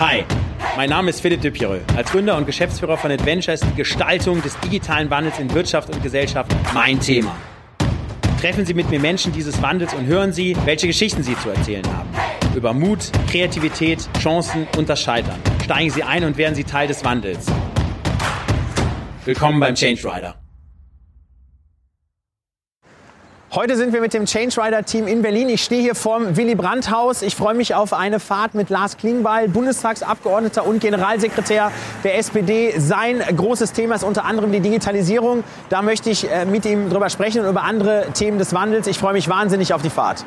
Hi, mein Name ist Philipp Dupierreux. Als Gründer und Geschäftsführer von Adventure ist die Gestaltung des digitalen Wandels in Wirtschaft und Gesellschaft mein Thema. Treffen Sie mit mir Menschen dieses Wandels und hören Sie, welche Geschichten sie zu erzählen haben. Über Mut, Kreativität, Chancen und das Scheitern. Steigen Sie ein und werden Sie Teil des Wandels. Willkommen beim Change Rider. Heute sind wir mit dem Change Rider Team in Berlin. Ich stehe hier vorm Willy Brandt Haus. Ich freue mich auf eine Fahrt mit Lars Klingbeil, Bundestagsabgeordneter und Generalsekretär der SPD. Sein großes Thema ist unter anderem die Digitalisierung. Da möchte ich äh, mit ihm drüber sprechen und über andere Themen des Wandels. Ich freue mich wahnsinnig auf die Fahrt.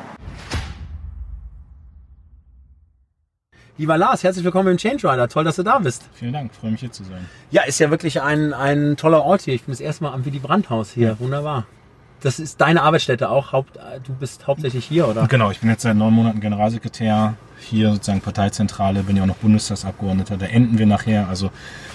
Lieber Lars, herzlich willkommen im Change Rider. Toll, dass du da bist. Vielen Dank, freue mich hier zu sein. Ja, ist ja wirklich ein, ein toller Ort hier. Ich bin das erste Mal am Willy Brandt Haus hier. Wunderbar das ist deine Arbeitsstätte auch. Haupt, du bist hauptsächlich hier, oder? Genau, ich bin jetzt seit neun Monaten Generalsekretär hier sozusagen Parteizentrale, bin ja auch noch Bundestagsabgeordneter. Da enden wir nachher. Also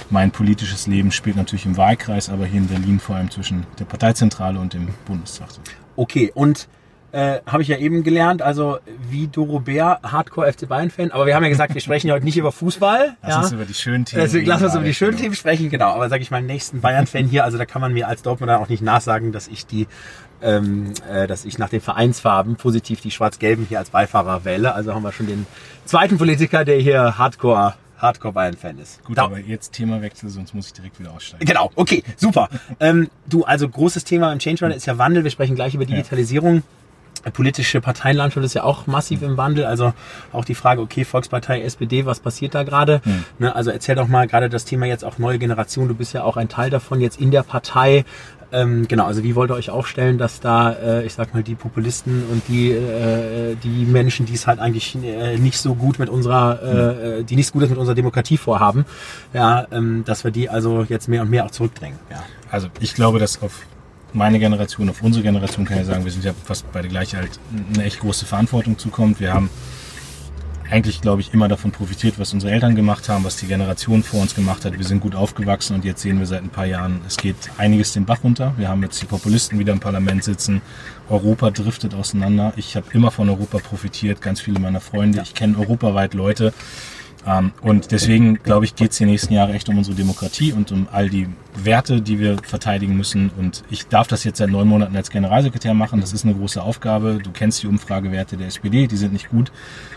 mein politisches Leben spielt natürlich im Wahlkreis, aber hier in Berlin vor allem zwischen der Parteizentrale und dem Bundestag. Okay, und äh, habe ich ja eben gelernt, also wie Doro Bär, Hardcore FC Bayern-Fan. Aber wir haben ja gesagt, wir sprechen heute nicht über Fußball. Lass ja. uns über die schönen Themen Deswegen lass uns über die schönen Themen sprechen, genau. Aber sage ich mal, nächsten Bayern-Fan hier, also da kann man mir als Dortmunder auch nicht nachsagen, dass ich die ähm, äh, dass ich nach den Vereinsfarben positiv die schwarz-gelben hier als Beifahrer wähle. Also haben wir schon den zweiten Politiker, der hier Hardcore Hardcore Bayern-Fan ist. Gut, da aber jetzt Themawechsel, sonst muss ich direkt wieder aussteigen. Genau, okay, super. ähm, du, also großes Thema im Change Runner ist ja Wandel. Wir sprechen gleich über Digitalisierung. Ja politische Parteienlandschaft ist ja auch massiv im Wandel. Also auch die Frage, okay, Volkspartei, SPD, was passiert da gerade? Mhm. Ne, also erzähl doch mal gerade das Thema jetzt auch neue Generation. Du bist ja auch ein Teil davon jetzt in der Partei. Ähm, genau, also wie wollt ihr euch aufstellen, dass da, äh, ich sag mal, die Populisten und die, äh, die Menschen, die es halt eigentlich äh, nicht so gut mit unserer, äh, die nicht so gut ist mit unserer Demokratie vorhaben, ja, ähm, dass wir die also jetzt mehr und mehr auch zurückdrängen. Ja. Also ich glaube, dass auf meine Generation, auf unsere Generation kann ich sagen, wir sind ja fast beide gleich alt, eine echt große Verantwortung zukommt. Wir haben eigentlich, glaube ich, immer davon profitiert, was unsere Eltern gemacht haben, was die Generation vor uns gemacht hat. Wir sind gut aufgewachsen und jetzt sehen wir seit ein paar Jahren, es geht einiges den Bach runter. Wir haben jetzt die Populisten wieder im Parlament sitzen. Europa driftet auseinander. Ich habe immer von Europa profitiert, ganz viele meiner Freunde. Ich kenne europaweit Leute, ähm, und deswegen, glaube ich, geht es die nächsten Jahre echt um unsere Demokratie und um all die Werte, die wir verteidigen müssen. Und ich darf das jetzt seit neun Monaten als Generalsekretär machen. Das ist eine große Aufgabe. Du kennst die Umfragewerte der SPD, die sind nicht gut.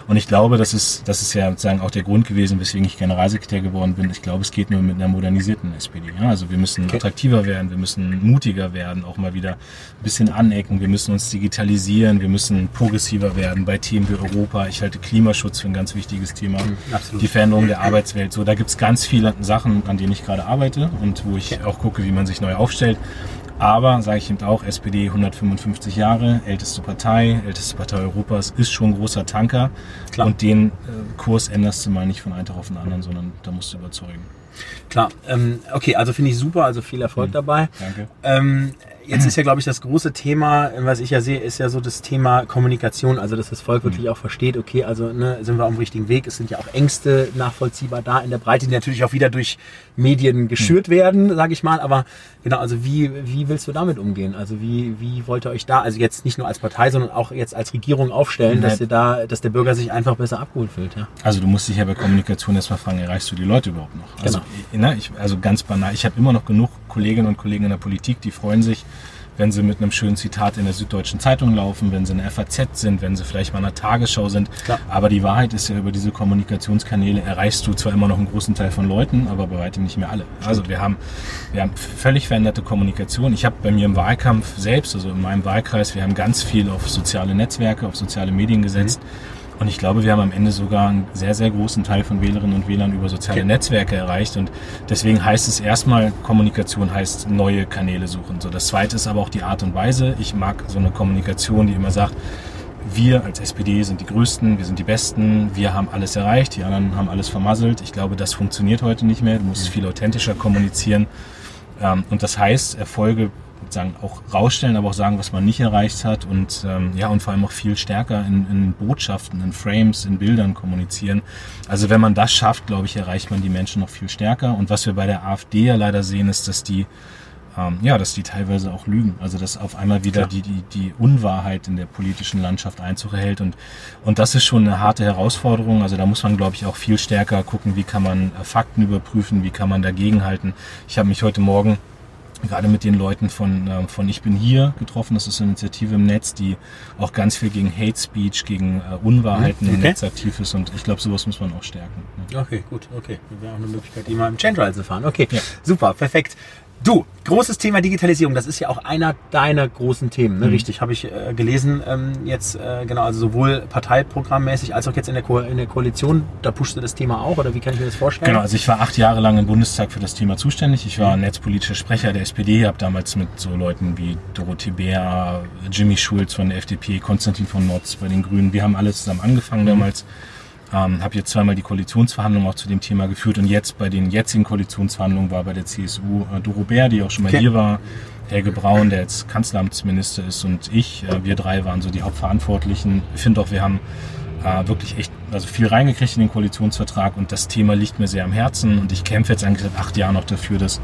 Und ich glaube, das ist, das ist ja sozusagen auch der Grund gewesen, weswegen ich Generalsekretär geworden bin. Ich glaube, es geht nur mit einer modernisierten SPD. Ja, also wir müssen okay. attraktiver werden, wir müssen mutiger werden, auch mal wieder ein bisschen anecken. Wir müssen uns digitalisieren, wir müssen progressiver werden bei Themen wie Europa. Ich halte Klimaschutz für ein ganz wichtiges Thema. Mhm, absolut. Die Veränderung der Arbeitswelt. So, da gibt es ganz viele Sachen, an denen ich gerade arbeite und wo ich auch gucke, wie man sich neu aufstellt. Aber, sage ich eben auch, SPD 155 Jahre, älteste Partei, älteste Partei Europas, ist schon ein großer Tanker. Klar. Und den äh, Kurs änderst du mal nicht von einem Tag auf den anderen, sondern da musst du überzeugen. Klar, ähm, okay, also finde ich super, also viel Erfolg mhm. dabei. Danke. Ähm, Jetzt ist ja, glaube ich, das große Thema, was ich ja sehe, ist ja so das Thema Kommunikation. Also, dass das Volk wirklich auch versteht, okay, also ne, sind wir auf dem richtigen Weg. Es sind ja auch Ängste nachvollziehbar da in der Breite, die natürlich auch wieder durch Medien geschürt mhm. werden, sage ich mal. Aber genau, also wie, wie willst du damit umgehen? Also wie, wie wollt ihr euch da, also jetzt nicht nur als Partei, sondern auch jetzt als Regierung aufstellen, Nein. dass ihr da, dass der Bürger sich einfach besser abgeholt fühlt? Ja? Also du musst dich ja bei Kommunikation erstmal fragen, erreichst du die Leute überhaupt noch? Also, genau. Ne, ich, also ganz banal, ich habe immer noch genug Kolleginnen und Kollegen in der Politik, die freuen sich, wenn sie mit einem schönen Zitat in der Süddeutschen Zeitung laufen, wenn sie in der FAZ sind, wenn sie vielleicht mal in der Tagesschau sind. Klar. Aber die Wahrheit ist ja, über diese Kommunikationskanäle erreichst du zwar immer noch einen großen Teil von Leuten, aber bei weitem nicht mehr alle. Stimmt. Also wir haben, wir haben völlig veränderte Kommunikation. Ich habe bei mir im Wahlkampf selbst, also in meinem Wahlkreis, wir haben ganz viel auf soziale Netzwerke, auf soziale Medien gesetzt. Mhm und ich glaube, wir haben am Ende sogar einen sehr, sehr großen Teil von Wählerinnen und Wählern über soziale okay. Netzwerke erreicht. Und deswegen heißt es erstmal, Kommunikation heißt neue Kanäle suchen. So, das zweite ist aber auch die Art und Weise. Ich mag so eine Kommunikation, die immer sagt, wir als SPD sind die Größten, wir sind die Besten, wir haben alles erreicht, die anderen haben alles vermasselt. Ich glaube, das funktioniert heute nicht mehr. Du musst mhm. viel authentischer kommunizieren. Ähm, und das heißt, Erfolge sagen, auch rausstellen, aber auch sagen, was man nicht erreicht hat und ähm, ja und vor allem auch viel stärker in, in Botschaften, in Frames, in Bildern kommunizieren. Also wenn man das schafft, glaube ich, erreicht man die Menschen noch viel stärker. Und was wir bei der AfD ja leider sehen, ist, dass die ähm, ja, dass die teilweise auch lügen. Also dass auf einmal wieder die, die, die Unwahrheit in der politischen Landschaft Einzug erhält. Und, und das ist schon eine harte Herausforderung. Also da muss man, glaube ich, auch viel stärker gucken, wie kann man äh, Fakten überprüfen, wie kann man dagegenhalten. Ich habe mich heute Morgen gerade mit den Leuten von, äh, von Ich bin hier getroffen. Das ist eine Initiative im Netz, die auch ganz viel gegen Hate Speech, gegen äh, Unwahrheiten im Okay. Netz aktiv ist. Und ich glaube, sowas muss man auch stärken. ne? Okay, gut, okay. Das wäre auch eine Möglichkeit, die mal im Change zu fahren. Okay, Ja. super, perfekt. Du, großes Thema Digitalisierung, das ist ja auch einer deiner großen Themen, ne? Mhm. richtig, habe ich äh, gelesen, ähm, jetzt äh, genau, also sowohl parteiprogrammmäßig als auch jetzt in der, Ko in der Koalition, da pushst du das Thema auch oder wie kann ich mir das vorstellen? Genau, also ich war acht Jahre lang im Bundestag für das Thema zuständig. Ich war netzpolitischer Sprecher der SPD, habe damals mit so Leuten wie Dorothee Bär, Jimmy Schulz von der FDP, Konstantin von Notz bei den Grünen, wir haben alle zusammen angefangen damals. Ähm, habe jetzt zweimal die Koalitionsverhandlungen auch zu dem Thema geführt und jetzt bei den jetzigen Koalitionsverhandlungen war bei der CSU äh, Doro Bär, die auch schon mal Okay. hier war, Helge Braun, der jetzt Kanzleramtsminister ist und ich, äh, wir drei waren so die Hauptverantwortlichen. Ich finde auch, wir haben äh, wirklich echt also viel reingekriegt in den Koalitionsvertrag und das Thema liegt mir sehr am Herzen und ich kämpfe jetzt eigentlich seit acht Jahren auch dafür, dass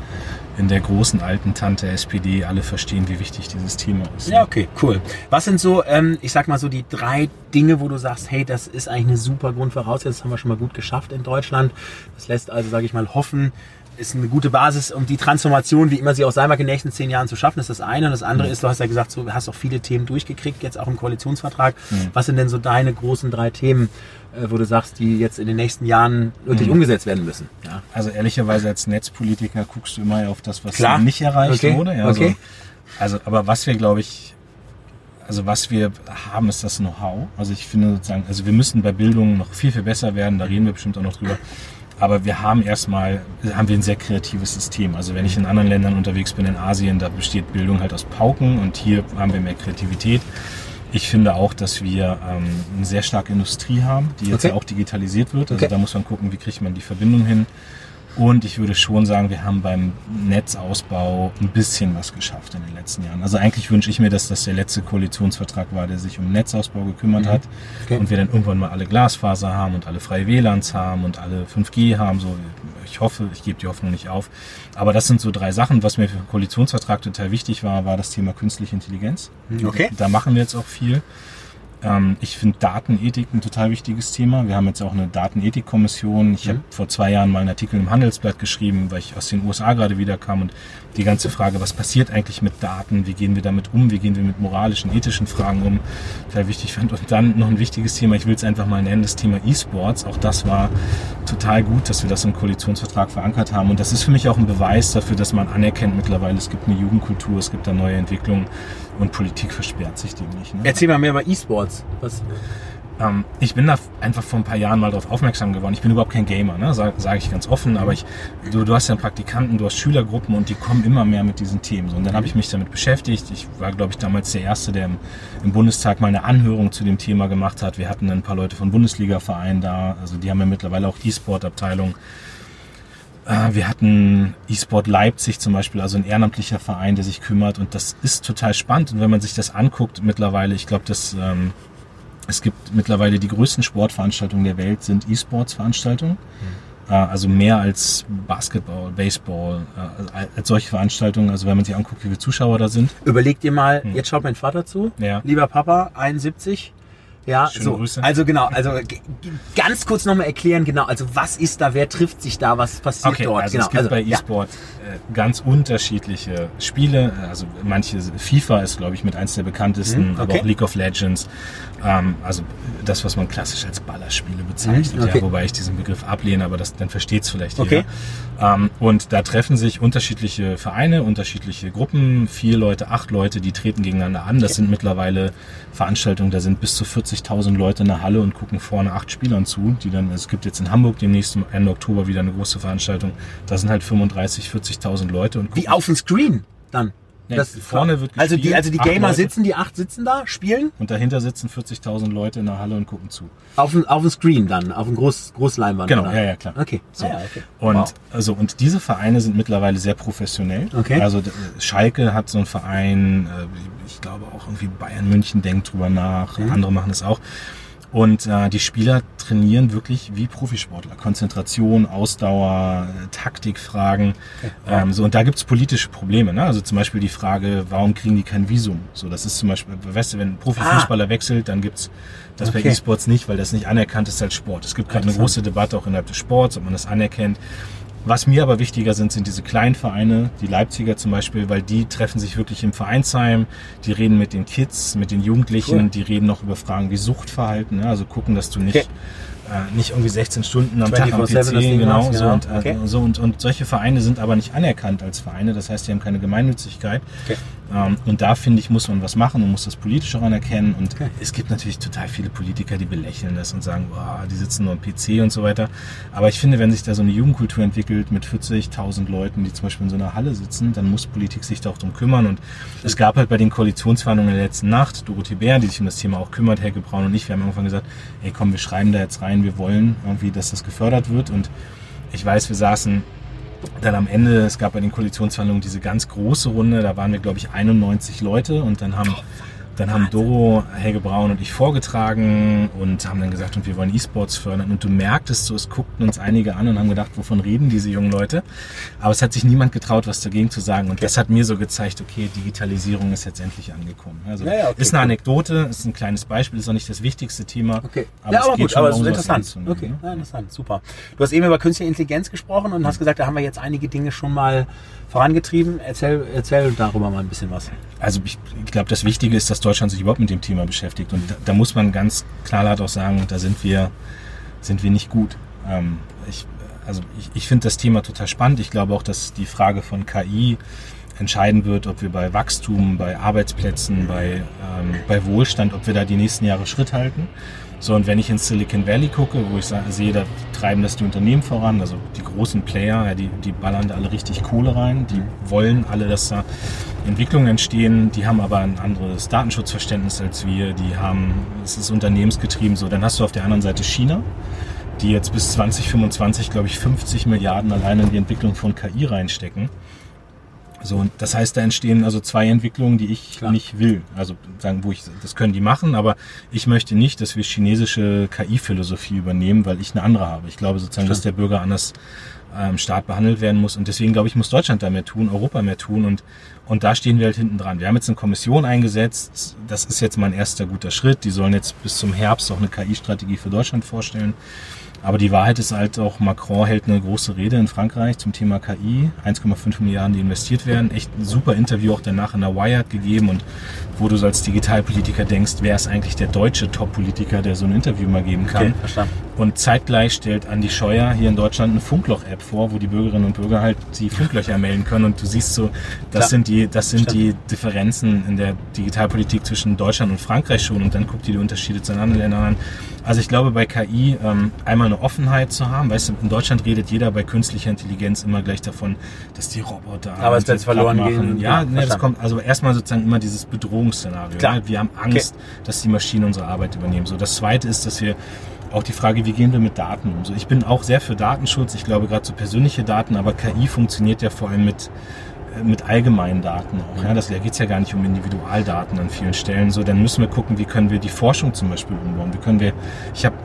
in der großen alten Tante SPD alle verstehen, wie wichtig dieses Thema ist. Ja, okay, cool. Was sind so, ähm, ich sag mal so die drei Dinge, wo du sagst, hey, das ist eigentlich eine super Grundvoraussetzung, das haben wir schon mal gut geschafft in Deutschland. Das lässt also, sage ich mal, hoffen, ist eine gute Basis, um die Transformation, wie immer sie auch sein mag, in den nächsten zehn Jahren zu schaffen. Das ist das eine. Und das andere ist, du hast ja gesagt, du hast auch viele Themen durchgekriegt, jetzt auch im Koalitionsvertrag. Was sind denn so deine großen drei Themen, äh, wo du sagst, die jetzt in den nächsten Jahren wirklich umgesetzt werden müssen? Ja. Also ehrlicherweise als Netzpolitiker guckst du immer auf das, was Klar. nicht erreicht Okay. wurde. Ja, Okay. Also, also, aber was wir, glaube ich, also was wir haben, ist das Know-how. Also ich finde sozusagen, also wir müssen bei Bildung noch viel, viel besser werden, da reden wir bestimmt auch noch drüber. Aber wir haben erstmal, haben wir ein sehr kreatives System. Also wenn ich in anderen Ländern unterwegs bin, in Asien, da besteht Bildung halt aus Pauken und hier haben wir mehr Kreativität. Ich finde auch, dass wir ähm, eine sehr starke Industrie haben, die jetzt Okay. ja auch digitalisiert wird. Also Okay. da muss man gucken, wie kriegt man die Verbindung hin. Und ich würde schon sagen, wir haben beim Netzausbau ein bisschen was geschafft in den letzten Jahren. Also eigentlich wünsche ich mir, dass das der letzte Koalitionsvertrag war, der sich um Netzausbau gekümmert hat. Mhm. Okay. Und wir dann irgendwann mal alle Glasfaser haben und alle freie WLANs haben und alle 5G haben. So, ich hoffe, ich gebe die Hoffnung nicht auf. Aber das sind so drei Sachen. Was mir für den Koalitionsvertrag total wichtig war, war das Thema künstliche Intelligenz. Okay. Da machen wir jetzt auch viel. Ähm, ich finde Datenethik ein total wichtiges Thema. Wir haben jetzt auch eine Datenethikkommission. Ich habe vor zwei Jahren mal einen Artikel im Handelsblatt geschrieben, weil ich aus den USA gerade wiederkam und die ganze Frage, was passiert eigentlich mit Daten? Wie gehen wir damit um? Wie gehen wir mit moralischen, ethischen Fragen um? Total wichtig fand. Und dann noch ein wichtiges Thema, ich will es einfach mal nennen, das Thema E-Sports. Auch das war total gut, dass wir das im Koalitionsvertrag verankert haben. Und das ist für mich auch ein Beweis dafür, dass man anerkennt mittlerweile, es gibt eine Jugendkultur, es gibt da neue Entwicklungen und Politik versperrt sich dem nicht. Ne? Erzähl mal mehr über E-Sports. Was? Ähm, ich bin da einfach vor ein paar Jahren mal darauf aufmerksam geworden. Ich bin überhaupt kein Gamer, ne? sage sag ich ganz offen, aber ich, du, du hast ja Praktikanten, du hast Schülergruppen und die kommen immer mehr mit diesen Themen. So, und dann habe ich mich damit beschäftigt. Ich war, glaube ich, damals der Erste, der im, im Bundestag mal eine Anhörung zu dem Thema gemacht hat. Wir hatten ein paar Leute von Bundesliga-Vereinen da, also die haben ja mittlerweile auch E-Sport-Abteilung. Äh, Wir hatten eSport Leipzig zum Beispiel, also ein ehrenamtlicher Verein, der sich kümmert und das ist total spannend. Und wenn man sich das anguckt mittlerweile, ich glaube, dass ähm, es gibt mittlerweile die größten Sportveranstaltungen der Welt sind E-Sports-Veranstaltungen. Äh, Also mehr als Basketball, Baseball, äh, als solche Veranstaltungen. Also wenn man sich anguckt, wie viele Zuschauer da sind. Überleg dir mal, jetzt schaut mein Vater zu. Ja. Lieber Papa, 71. Ja, Schöne so. Grüße. Also genau, also ganz kurz nochmal erklären, genau, also was ist da, wer trifft sich da, was passiert Okay, dort? also genau. es gibt bei ja. E-Sport äh, ganz unterschiedliche Spiele. Also manche, FIFA ist, glaube ich, mit eins der bekanntesten, Mhm, aber okay. auch League of Legends. Ähm, also das, was man klassisch als Ballerspiele bezeichnet, Mhm, okay. ja, wobei ich diesen Begriff ablehne, aber das, dann versteht es vielleicht Okay. jeder. Ähm, und da treffen sich unterschiedliche Vereine, unterschiedliche Gruppen, vier Leute, acht Leute, die treten gegeneinander an. Das sind mittlerweile Veranstaltungen, da sind bis zu 40.000 Leute in der Halle und gucken vorne acht Spielern zu, die dann, es gibt jetzt in Hamburg demnächst Ende Oktober wieder eine große Veranstaltung, da sind halt 35, 40.000 Leute und Wie gucken, auf dem Screen dann. Nee, vorne wird also die, also die Gamer Leute. sitzen, die acht sitzen da, spielen und dahinter sitzen 40.000 Leute in der Halle und gucken zu. auf dem, auf dem Screen dann, auf dem Groß, Großleinwand. Genau, oder? ja, ja, klar. Okay. So. Ah, ja, okay. Und Wow. also und diese Vereine sind mittlerweile sehr professionell. Okay. Also Schalke hat so einen Verein, äh, ich glaube auch irgendwie Bayern München denkt drüber nach, Mhm. andere machen es auch. Und äh, die Spieler trainieren wirklich wie Profisportler. Konzentration, Ausdauer, Taktikfragen. Okay. Ähm, so, und da gibt's politische Probleme. Ne? Also zum Beispiel die Frage, warum kriegen die kein Visum? So, das ist zum Beispiel, weißt du, wenn ein Profifußballer ah. wechselt, dann gibt's das okay. bei E-Sports nicht, weil das nicht anerkannt ist als Sport. Es gibt gerade eine große Debatte auch innerhalb des Sports, ob man das anerkennt. Was mir aber wichtiger sind, sind diese kleinen Vereine, die Leipziger zum Beispiel, weil die treffen sich wirklich im Vereinsheim, die reden mit den Kids, mit den Jugendlichen, cool. die reden noch über Fragen wie Suchtverhalten, ne? also gucken, dass du nicht okay äh, nicht irgendwie 16 Stunden am Tag am PC, genau, so, genau. Und, äh, okay. so und, und solche Vereine sind aber nicht anerkannt als Vereine, das heißt, die haben keine Gemeinnützigkeit. Okay. Ähm, und da finde ich, muss man was machen und muss das politisch auch anerkennen. Und okay. es gibt natürlich total viele Politiker, die belächeln das und sagen, boah, die sitzen nur am PC und so weiter. Aber ich finde, wenn sich da so eine Jugendkultur entwickelt mit 40.000 Leuten, die zum Beispiel in so einer Halle sitzen, dann muss Politik sich da auch drum kümmern. Und es gab halt bei den Koalitionsverhandlungen in der letzten Nacht Dorothee Bär, die sich um das Thema auch kümmert, Helge Braun und ich, wir haben irgendwann gesagt, ey komm, wir schreiben da jetzt rein, wir wollen irgendwie, dass das gefördert wird. Und ich weiß, wir saßen dann am Ende, es gab bei den Koalitionsverhandlungen diese ganz große Runde, da waren wir, glaube ich, 91 Leute und dann haben dann haben Doro, Helge Braun und ich vorgetragen und haben dann gesagt, und wir wollen E-Sports fördern. Und du merktest so, es guckten uns einige an und haben gedacht, wovon reden diese jungen Leute? Aber es hat sich niemand getraut, was dagegen zu sagen. Und okay. das hat mir so gezeigt, okay, Digitalisierung ist jetzt endlich angekommen. Also ja, ja, okay, ist eine Anekdote, ist ein kleines Beispiel, ist auch nicht das wichtigste Thema. Okay. Aber ja, aber gut, aber es ist interessant. Okay, ja, interessant, super. Du hast eben über künstliche Intelligenz gesprochen und hast gesagt, da haben wir jetzt einige Dinge schon mal vorangetrieben. Erzähl, erzähl darüber mal ein bisschen was. Also ich, ich glaube, das Wichtige ist, dass Deutschland sich überhaupt mit dem Thema beschäftigt. Und da, da muss man ganz klar auch sagen, da sind wir, sind wir nicht gut. Ähm, ich, also ich, ich finde das Thema total spannend. Ich glaube auch, dass die Frage von KI entscheiden wird, ob wir bei Wachstum, bei Arbeitsplätzen, bei, ähm, bei Wohlstand, ob wir da die nächsten Jahre Schritt halten. So, und wenn ich ins Silicon Valley gucke, wo ich sehe, da treiben das die Unternehmen voran, also die großen Player, die, die ballern da alle richtig Kohle rein, die wollen alle, dass da Entwicklungen entstehen, die haben aber ein anderes Datenschutzverständnis als wir, die haben, es ist unternehmensgetrieben so. Dann hast du auf der anderen Seite China, die jetzt bis 2025, glaube ich, 50 Milliarden allein in die Entwicklung von KI reinstecken. So, und das heißt, da entstehen also zwei Entwicklungen, die ich Klar. nicht will. Also sagen, wo ich, das können die machen, aber ich möchte nicht, dass wir chinesische KI-Philosophie übernehmen, weil ich eine andere habe. Ich glaube sozusagen, Stimmt. dass der Bürger anders ähm, Staat behandelt werden muss. Und deswegen glaube ich, muss Deutschland da mehr tun, Europa mehr tun. Und, und da stehen wir halt hinten dran. Wir haben jetzt eine Kommission eingesetzt. Das ist jetzt mein erster guter Schritt. Die sollen jetzt bis zum Herbst auch eine KI-Strategie für Deutschland vorstellen. Aber die Wahrheit ist halt auch, Macron hält eine große Rede in Frankreich zum Thema KI. 1,5 Milliarden, die investiert werden. Echt ein super Interview auch danach in der Wired gegeben und wo du so als Digitalpolitiker denkst, wer ist eigentlich der deutsche Top-Politiker, der so ein Interview mal geben kann. Okay, verstanden. Und zeitgleich stellt Andi Scheuer hier in Deutschland eine Funkloch-App vor, wo die Bürgerinnen und Bürger halt die Funklöcher melden können. Und du siehst so, das Klar. sind die, das sind die Differenzen in der Digitalpolitik zwischen Deutschland und Frankreich schon. Und dann guckt ihr die Unterschiede zu anderen Ländern an. Also ich glaube, bei KI ähm, einmal eine Offenheit zu haben. Weißt du, in Deutschland redet jeder bei künstlicher Intelligenz immer gleich davon, dass die Roboter aber es wird verloren gehen. Ja, nee, das kommt also erstmal sozusagen immer dieses Bedrohungsszenario. Klar. Ja? Wir haben Angst, okay. dass die Maschinen unsere Arbeit übernehmen. So, das Zweite ist, dass wir auch die Frage, wie gehen wir mit Daten um? So, ich bin auch sehr für Datenschutz. Ich glaube gerade so persönliche Daten, aber KI funktioniert ja vor allem mit mit allgemeinen Daten auch. Ja, das, da geht es ja gar nicht um Individualdaten an vielen Stellen. So, dann müssen wir gucken, wie können wir die Forschung zum Beispiel umbauen. Wie können wir, ich habe,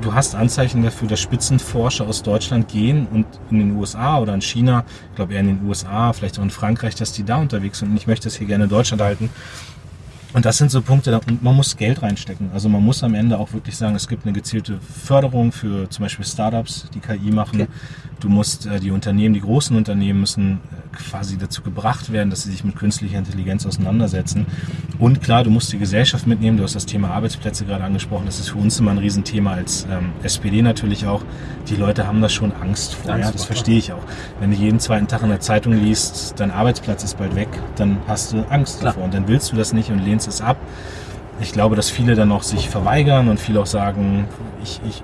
du hast Anzeichen dafür, dass Spitzenforscher aus Deutschland gehen und in den USA oder in China, ich glaube eher in den USA, vielleicht auch in Frankreich, dass die da unterwegs sind. Und ich möchte das hier gerne in Deutschland halten. Und das sind so Punkte, und man muss Geld reinstecken. Also man muss am Ende auch wirklich sagen, es gibt eine gezielte Förderung für zum Beispiel Startups, die KI machen. Okay. Du musst äh, die Unternehmen, die großen Unternehmen müssen äh, quasi dazu gebracht werden, dass sie sich mit künstlicher Intelligenz auseinandersetzen. Und klar, du musst die Gesellschaft mitnehmen. Du hast das Thema Arbeitsplätze gerade angesprochen. Das ist für uns immer ein Riesenthema als ähm, SPD natürlich auch. Die Leute haben da schon Angst vor. Angst ja, das verstehe ich auch. Wenn du jeden zweiten Tag in der Zeitung liest, dein Arbeitsplatz ist bald weg, dann hast du Angst klar. davor. Und dann willst du das nicht und lehnst es ab. Ich glaube, dass viele dann auch sich verweigern und viele auch sagen, ich, ich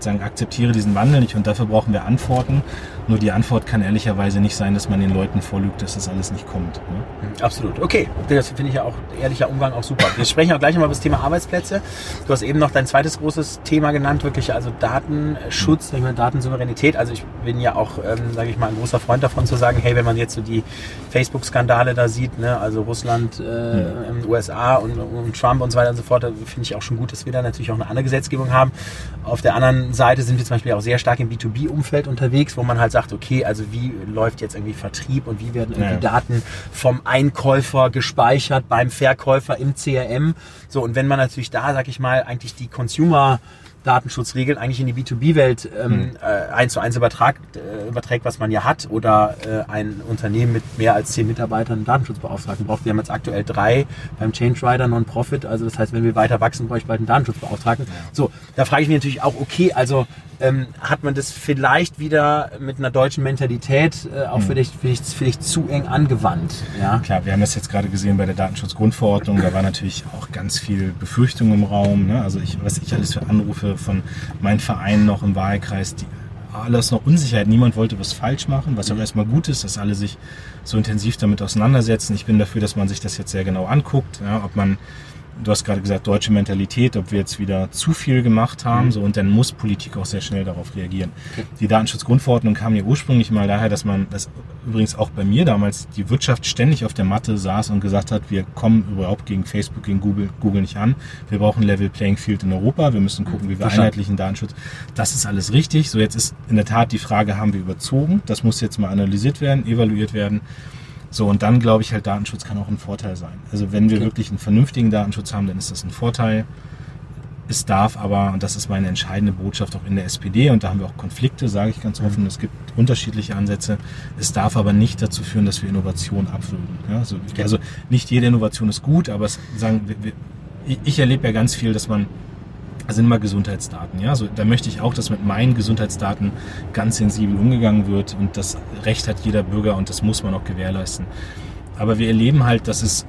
sagen, akzeptiere diesen Wandel nicht und dafür brauchen wir Antworten. Nur die Antwort kann ehrlicherweise nicht sein, dass man den Leuten vorlügt, dass das alles nicht kommt. Ne? Absolut. Okay, das finde ich ja auch, ehrlicher Umgang auch super. Wir sprechen auch gleich nochmal über das Thema Arbeitsplätze. Du hast eben noch dein zweites großes Thema genannt, wirklich also Datenschutz, mhm. Datensouveränität. Also ich bin ja auch, ähm, sage ich mal, ein großer Freund davon zu sagen, hey, wenn man jetzt so die Facebook-Skandale da sieht, ne, also Russland, äh, mhm. USA und, und Trump und so weiter und so fort, da finde ich auch schon gut, dass wir da natürlich auch eine andere Gesetzgebung haben. Auf der anderen Seite sind wir zum Beispiel auch sehr stark im B2B-Umfeld unterwegs, wo man halt sagt, okay, also wie läuft jetzt irgendwie Vertrieb und wie werden irgendwie ja. Daten vom Einkäufer gespeichert beim Verkäufer im CRM. So, und wenn man natürlich da, sag ich mal, eigentlich die Consumer Datenschutzregeln eigentlich in die B2B-Welt ähm, hm. äh, eins zu eins übertragt, äh, überträgt, was man ja hat, oder äh, ein Unternehmen mit mehr als zehn Mitarbeitern einen Datenschutzbeauftragten braucht. Wir haben jetzt aktuell drei beim Change Rider Non-Profit. Also das heißt, wenn wir weiter wachsen, brauche ich bald einen Datenschutzbeauftragten. Ja. So, da frage ich mich natürlich auch, okay, also ähm, hat man das vielleicht wieder mit einer deutschen Mentalität äh, auch hm. vielleicht, vielleicht, vielleicht zu eng angewandt. Ja? Klar, wir haben das jetzt gerade gesehen bei der Datenschutzgrundverordnung. Da war natürlich auch ganz viel Befürchtung im Raum. Ne? Also ich, was ich alles für Anrufe von meinen Vereinen noch im Wahlkreis, die alles noch Unsicherheit. Niemand wollte was falsch machen, was auch mhm. erstmal gut ist, dass alle sich so intensiv damit auseinandersetzen. Ich bin dafür, dass man sich das jetzt sehr genau anguckt, ja, ob man du hast gerade gesagt, deutsche Mentalität, ob wir jetzt wieder zu viel gemacht haben, mhm. so und dann muss Politik auch sehr schnell darauf reagieren. Okay. Die Datenschutzgrundverordnung kam ja ursprünglich mal daher, dass man, das übrigens auch bei mir damals, die Wirtschaft ständig auf der Matte saß und gesagt hat, wir kommen überhaupt gegen Facebook, gegen Google, Google nicht an. Wir brauchen Level Playing Field in Europa. Wir müssen gucken, wie wir einheitlichen Datenschutz. Das ist alles richtig. So jetzt ist in der Tat die Frage, haben wir überzogen? Das muss jetzt mal analysiert werden, evaluiert werden. So, und dann glaube ich halt, Datenschutz kann auch ein Vorteil sein. Also wenn wir okay. wirklich einen vernünftigen Datenschutz haben, dann ist das ein Vorteil. Es darf aber, und das ist meine entscheidende Botschaft auch in der SPD, und da haben wir auch Konflikte, sage ich ganz offen, mhm. es gibt unterschiedliche Ansätze, es darf aber nicht dazu führen, dass wir Innovation abwürgen. Ja, also, okay. also, nicht jede Innovation ist gut, aber es, sagen, wir, wir, ich erlebe ja ganz viel, dass man sind immer Gesundheitsdaten. Ja? Also, da möchte ich auch, dass mit meinen Gesundheitsdaten ganz sensibel umgegangen wird und das Recht hat jeder Bürger und das muss man auch gewährleisten. Aber wir erleben halt, dass es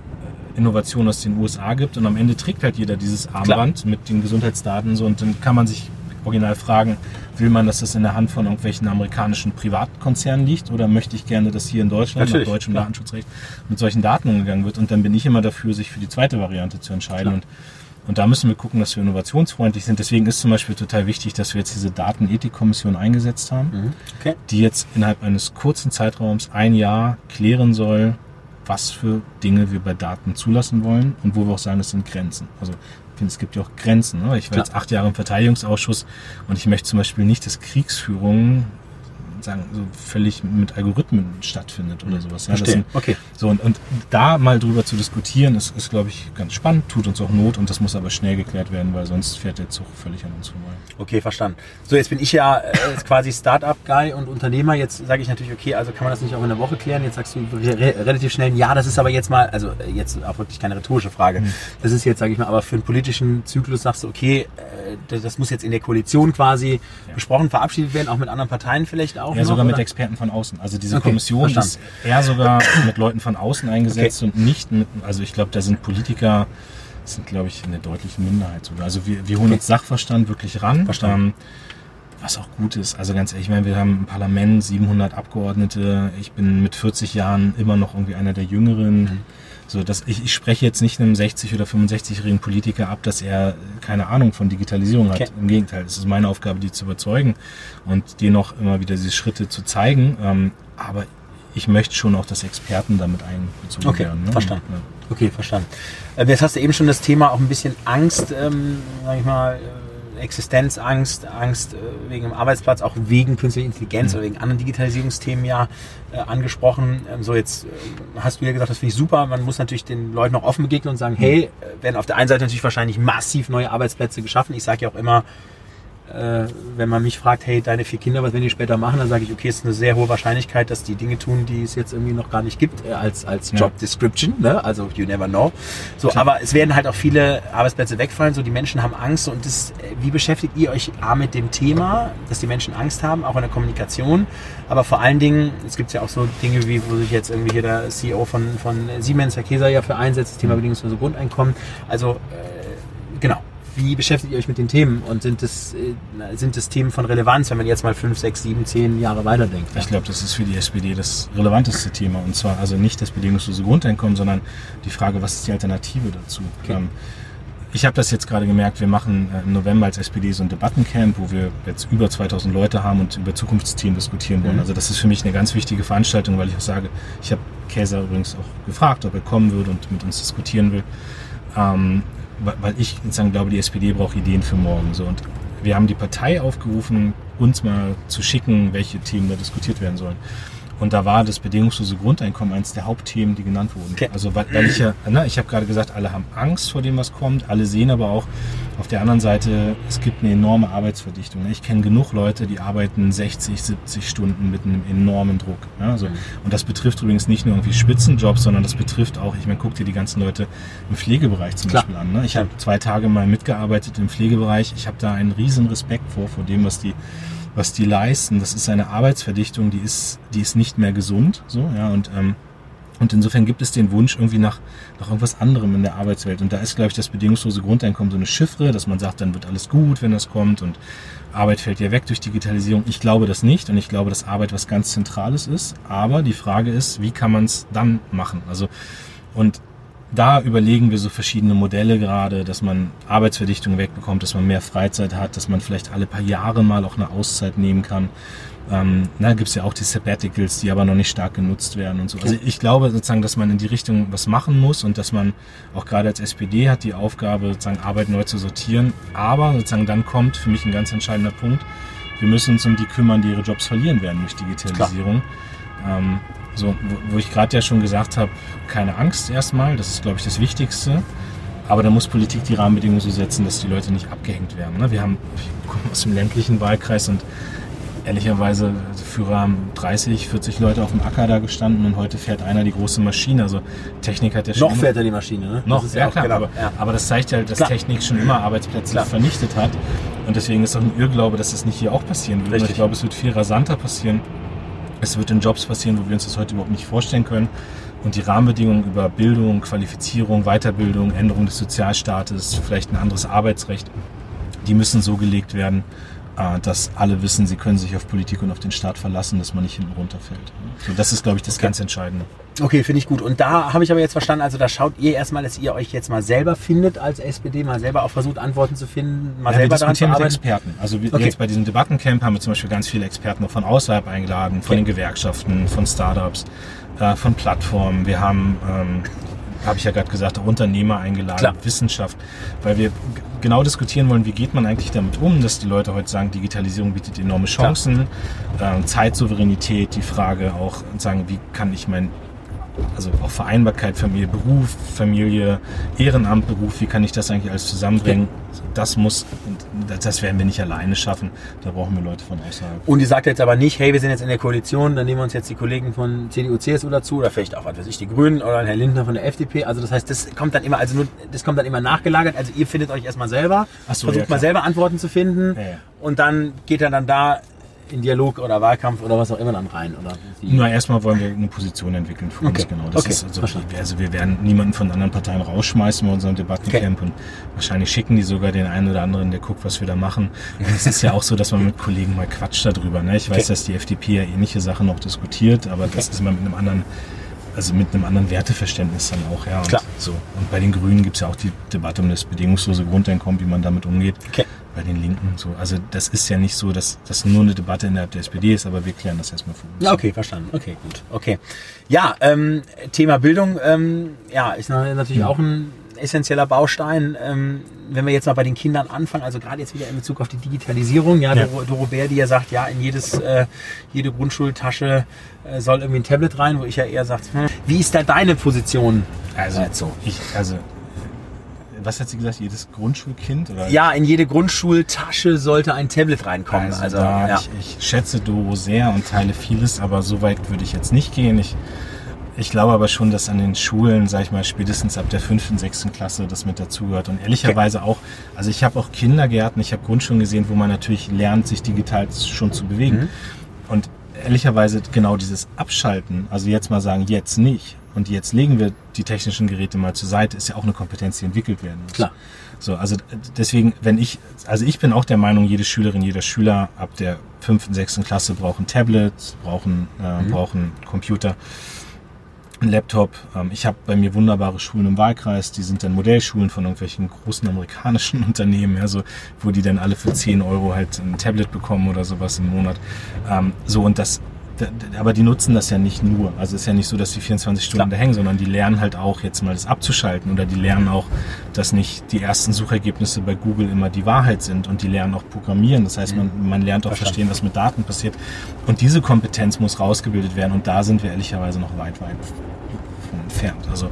Innovationen aus den USA gibt und am Ende trägt halt jeder dieses Armband Klar. mit den Gesundheitsdaten so und dann kann man sich original fragen, will man, dass das in der Hand von irgendwelchen amerikanischen Privatkonzernen liegt oder möchte ich gerne, dass hier in Deutschland Natürlich, nach deutschem klar. Datenschutzrecht mit solchen Daten umgegangen wird und dann bin ich immer dafür, sich für die zweite Variante zu entscheiden klar. und und da müssen wir gucken, dass wir innovationsfreundlich sind. Deswegen ist zum Beispiel total wichtig, dass wir jetzt diese Datenethikkommission eingesetzt haben, mhm. okay. die jetzt innerhalb eines kurzen Zeitraums ein Jahr klären soll, was für Dinge wir bei Daten zulassen wollen und wo wir auch sagen, es sind Grenzen. Also ich finde, es gibt ja auch Grenzen. Ne? Ich war Klar. jetzt acht Jahre im Verteidigungsausschuss und ich möchte zum Beispiel nicht, dass Kriegsführung sagen, so völlig mit Algorithmen stattfindet oder sowas. Ja, Verstehe. Sind, okay. So, und, und da mal drüber zu diskutieren, ist, ist glaube ich, ganz spannend, tut uns auch Not und das muss aber schnell geklärt werden, weil sonst fährt der Zug völlig an uns vorbei. Okay, verstanden. So, jetzt bin ich ja äh, quasi Startup-Guy und Unternehmer. Jetzt sage ich natürlich, okay, also kann man das nicht auch in der Woche klären. Jetzt sagst du re relativ schnell, ja, das ist aber jetzt mal, also äh, jetzt auch wirklich keine rhetorische Frage. Mhm. Das ist jetzt, sage ich mal, aber für einen politischen Zyklus sagst du, okay, äh, das muss jetzt in der Koalition quasi ja. besprochen, verabschiedet werden, auch mit anderen Parteien vielleicht auch. Ja, noch, sogar oder? mit Experten von außen. Also diese okay, Kommission verstanden. ist eher sogar mit Leuten von außen eingesetzt okay. und nicht mit, also ich glaube, da sind Politiker, sind glaube ich in der deutlichen Minderheit sogar. Also wir, wir holen okay. uns Sachverstand wirklich ran. Verstanden. Ähm, was auch gut ist. Also ganz ehrlich, ich meine, wir haben ein Parlament, 700 Abgeordnete. Ich bin mit 40 Jahren immer noch irgendwie einer der Jüngeren. Mhm. So, dass ich, ich spreche jetzt nicht einem 60- oder 65-jährigen Politiker ab, dass er keine Ahnung von Digitalisierung hat. Okay. Im Gegenteil, es ist meine Aufgabe, die zu überzeugen und dir noch immer wieder diese Schritte zu zeigen. Ähm, aber ich möchte schon auch, dass Experten damit einbezogen okay, werden. Ne? Verstanden. Ja. Okay, verstanden. Äh, jetzt hast du eben schon das Thema auch ein bisschen Angst, ähm, sag ich mal, Existenzangst, Angst äh, wegen dem Arbeitsplatz, auch wegen künstlicher Intelligenz mhm. oder wegen anderen Digitalisierungsthemen ja äh, angesprochen. Ähm, so jetzt äh, hast du ja gesagt, das finde ich super. Man muss natürlich den Leuten auch offen begegnen und sagen, mhm. hey, äh, werden auf der einen Seite natürlich wahrscheinlich massiv neue Arbeitsplätze geschaffen. Ich sage ja auch immer, äh, wenn man mich fragt, hey, deine vier Kinder, was werden die später machen, dann sage ich, okay, es ist eine sehr hohe Wahrscheinlichkeit, dass die Dinge tun, die es jetzt irgendwie noch gar nicht gibt, äh, als, als Job Description, ne? also you never know. So, aber es werden halt auch viele Arbeitsplätze wegfallen, so die Menschen haben Angst und das, äh, wie beschäftigt ihr euch A mit dem Thema, dass die Menschen Angst haben, auch in der Kommunikation, aber vor allen Dingen, es gibt ja auch so Dinge wie, wo sich jetzt irgendwie hier der CEO von, von Siemens, Herr Käser, ja für einsetzt, das Thema mhm. bedingungslose Grundeinkommen, also äh, wie beschäftigt ihr euch mit den Themen und sind das, äh, sind das Themen von Relevanz, wenn man jetzt mal fünf, sechs, sieben, zehn Jahre weiterdenkt? Ich glaube, das ist für die SPD das relevanteste Thema und zwar also nicht das bedingungslose Grundeinkommen, sondern die Frage, was ist die Alternative dazu? Okay. Ähm, ich habe das jetzt gerade gemerkt, wir machen äh, im November als SPD so ein Debattencamp, wo wir jetzt über 2000 Leute haben und über Zukunftsthemen diskutieren wollen. Mhm. Also das ist für mich eine ganz wichtige Veranstaltung, weil ich auch sage, ich habe Käser übrigens auch gefragt, ob er kommen würde und mit uns diskutieren will. Ähm, weil ich sozusagen glaube, die SPD braucht Ideen für morgen. So. Und wir haben die Partei aufgerufen, uns mal zu schicken, welche Themen da diskutiert werden sollen. Und da war das bedingungslose Grundeinkommen eines der Hauptthemen, die genannt wurden. Okay. Also weil, weil ich ja, ne, ich habe gerade gesagt, alle haben Angst vor dem, was kommt. Alle sehen aber auch auf der anderen Seite, es gibt eine enorme Arbeitsverdichtung. Ne? Ich kenne genug Leute, die arbeiten 60, 70 Stunden mit einem enormen Druck. Ne? Also, mhm. Und das betrifft übrigens nicht nur irgendwie Spitzenjobs, sondern das betrifft auch, ich meine, guck dir die ganzen Leute im Pflegebereich zum Klar. Beispiel an. Ne? Ich habe zwei Tage mal mitgearbeitet im Pflegebereich. Ich habe da einen riesen Respekt vor, vor dem, was die was die leisten. Das ist eine Arbeitsverdichtung, die ist, die ist nicht mehr gesund. So, ja, und, ähm, und insofern gibt es den Wunsch irgendwie nach, nach irgendwas anderem in der Arbeitswelt. Und da ist, glaube ich, das bedingungslose Grundeinkommen so eine Chiffre, dass man sagt, dann wird alles gut, wenn das kommt und Arbeit fällt ja weg durch Digitalisierung. Ich glaube das nicht und ich glaube, dass Arbeit was ganz Zentrales ist. Aber die Frage ist, wie kann man es dann machen? Also, und da überlegen wir so verschiedene Modelle gerade, dass man Arbeitsverdichtung wegbekommt, dass man mehr Freizeit hat, dass man vielleicht alle paar Jahre mal auch eine Auszeit nehmen kann. Ähm, da gibt es ja auch die Sabbaticals, die aber noch nicht stark genutzt werden und so. Also ich glaube sozusagen, dass man in die Richtung was machen muss und dass man auch gerade als SPD hat die Aufgabe, sozusagen Arbeit neu zu sortieren. Aber sozusagen dann kommt für mich ein ganz entscheidender Punkt. Wir müssen uns um die kümmern, die ihre Jobs verlieren werden durch Digitalisierung. Ähm, so, wo, wo ich gerade ja schon gesagt habe, keine Angst erstmal, das ist, glaube ich, das Wichtigste. Aber da muss Politik die Rahmenbedingungen so setzen, dass die Leute nicht abgehängt werden. Ne? Wir haben, wir kommen aus dem ländlichen Wahlkreis und ehrlicherweise, Führer haben 30, 40 Leute auf dem Acker da gestanden und heute fährt einer die große Maschine. Also Technik hat ja schon. Noch fährt er die Maschine, ne? Noch, ja, ja klar. Genau. Aber, ja. aber, das zeigt ja, halt, dass klar. Technik schon immer Arbeitsplätze klar. vernichtet hat. Und deswegen ist auch ein Irrglaube, dass das nicht hier auch passieren wird. Ich glaube, es wird viel rasanter passieren. Es wird in Jobs passieren, wo wir uns das heute überhaupt nicht vorstellen können. Und die Rahmenbedingungen über Bildung, Qualifizierung, Weiterbildung, Änderung des Sozialstaates, vielleicht ein anderes Arbeitsrecht, die müssen so gelegt werden, dass alle wissen, sie können sich auf Politik und auf den Staat verlassen, dass man nicht hinten runterfällt. So, das ist, glaube ich, das okay. ganz Entscheidende. Okay, finde ich gut. Und da habe ich aber jetzt verstanden, also da schaut ihr erstmal, dass ihr euch jetzt mal selber findet als SPD, mal selber auch versucht, Antworten zu finden, mal ja, selber wir diskutieren mit Experten. Also wir, okay. jetzt bei diesem Debattencamp haben wir zum Beispiel ganz viele Experten noch von außerhalb eingeladen, von okay. den Gewerkschaften, von Startups, äh, von Plattformen. Wir haben ähm, habe ich ja gerade gesagt, Unternehmer eingeladen, Klar. Wissenschaft, weil wir genau diskutieren wollen, wie geht man eigentlich damit um, dass die Leute heute sagen, Digitalisierung bietet enorme Chancen, äh, Zeitsouveränität, die Frage auch sagen, wie kann ich mein also auch Vereinbarkeit, Familie, Beruf, Familie, Ehrenamt, Beruf, wie kann ich das eigentlich alles zusammenbringen? Das muss, das werden wir nicht alleine schaffen. Da brauchen wir Leute von außerhalb. Und die sagt jetzt aber nicht, hey, wir sind jetzt in der Koalition, dann nehmen wir uns jetzt die Kollegen von CDU, CSU dazu oder vielleicht auch, was weiß ich, die Grünen oder Herr Lindner von der FDP. Also das heißt, das kommt dann immer, also nur, das kommt dann immer nachgelagert. Also ihr findet euch erstmal selber, so, versucht ja, mal selber Antworten zu finden ja, ja. und dann geht er dann da in Dialog oder Wahlkampf oder was auch immer dann rein? Oder Na, erstmal wollen wir eine Position entwickeln für okay. uns, genau. Das okay. ist also, also, wir werden niemanden von anderen Parteien rausschmeißen bei unserem Debattencamp okay. und wahrscheinlich schicken die sogar den einen oder anderen, der guckt, was wir da machen. Und es ist ja auch so, dass man mit Kollegen mal quatscht darüber. Ne? Ich weiß, dass die FDP ja ähnliche Sachen noch diskutiert, aber das ist immer mit einem anderen also mit einem anderen Werteverständnis dann auch, ja. Und Klar. So. Und bei den Grünen gibt es ja auch die Debatte um das bedingungslose Grundeinkommen, wie man damit umgeht. Okay bei den Linken. So. Also das ist ja nicht so, dass das nur eine Debatte innerhalb der SPD ist, aber wir klären das erstmal vor uns. Okay, verstanden. Okay, gut. Okay. Ja, ähm, Thema Bildung, ähm, ja, ist natürlich ja. auch ein essentieller Baustein. Ähm, wenn wir jetzt mal bei den Kindern anfangen, also gerade jetzt wieder in Bezug auf die Digitalisierung, ja, ja. Doro Bär, die ja sagt, ja, in jedes, äh, jede Grundschultasche äh, soll irgendwie ein Tablet rein, wo ich ja eher sage, hm, wie ist da deine Position? Also, also ich, also was hat sie gesagt, jedes Grundschulkind? Oder? Ja, in jede Grundschultasche sollte ein Tablet reinkommen. Also, also da, ja. ich, ich, schätze Doro sehr und teile vieles, aber so weit würde ich jetzt nicht gehen. Ich, ich glaube aber schon, dass an den Schulen, sag ich mal, spätestens ab der fünften, sechsten Klasse das mit dazugehört. Und ehrlicherweise auch, also ich habe auch Kindergärten, ich habe Grundschulen gesehen, wo man natürlich lernt, sich digital schon zu bewegen. Mhm. Und ehrlicherweise genau dieses Abschalten, also jetzt mal sagen, jetzt nicht, und jetzt legen wir die technischen Geräte mal zur Seite, ist ja auch eine Kompetenz, die entwickelt werden muss. Klar. So, also deswegen, wenn ich, also ich bin auch der Meinung, jede Schülerin, jeder Schüler ab der fünften, sechsten Klasse braucht ein Tablet, brauchen, äh, mhm. brauchen Computer, ein Laptop. Ähm, ich habe bei mir wunderbare Schulen im Wahlkreis, die sind dann Modellschulen von irgendwelchen großen amerikanischen Unternehmen, ja, so, wo die dann alle für 10 Euro halt ein Tablet bekommen oder sowas im Monat. Ähm, so, und das aber die nutzen das ja nicht nur. Also es ist ja nicht so, dass die 24 Stunden Klar. da hängen, sondern die lernen halt auch jetzt mal das abzuschalten oder die lernen auch, dass nicht die ersten Suchergebnisse bei Google immer die Wahrheit sind und die lernen auch programmieren. Das heißt, man, man lernt auch verstehen, was mit Daten passiert. Und diese Kompetenz muss rausgebildet werden und da sind wir ehrlicherweise noch weit, weit entfernt. Also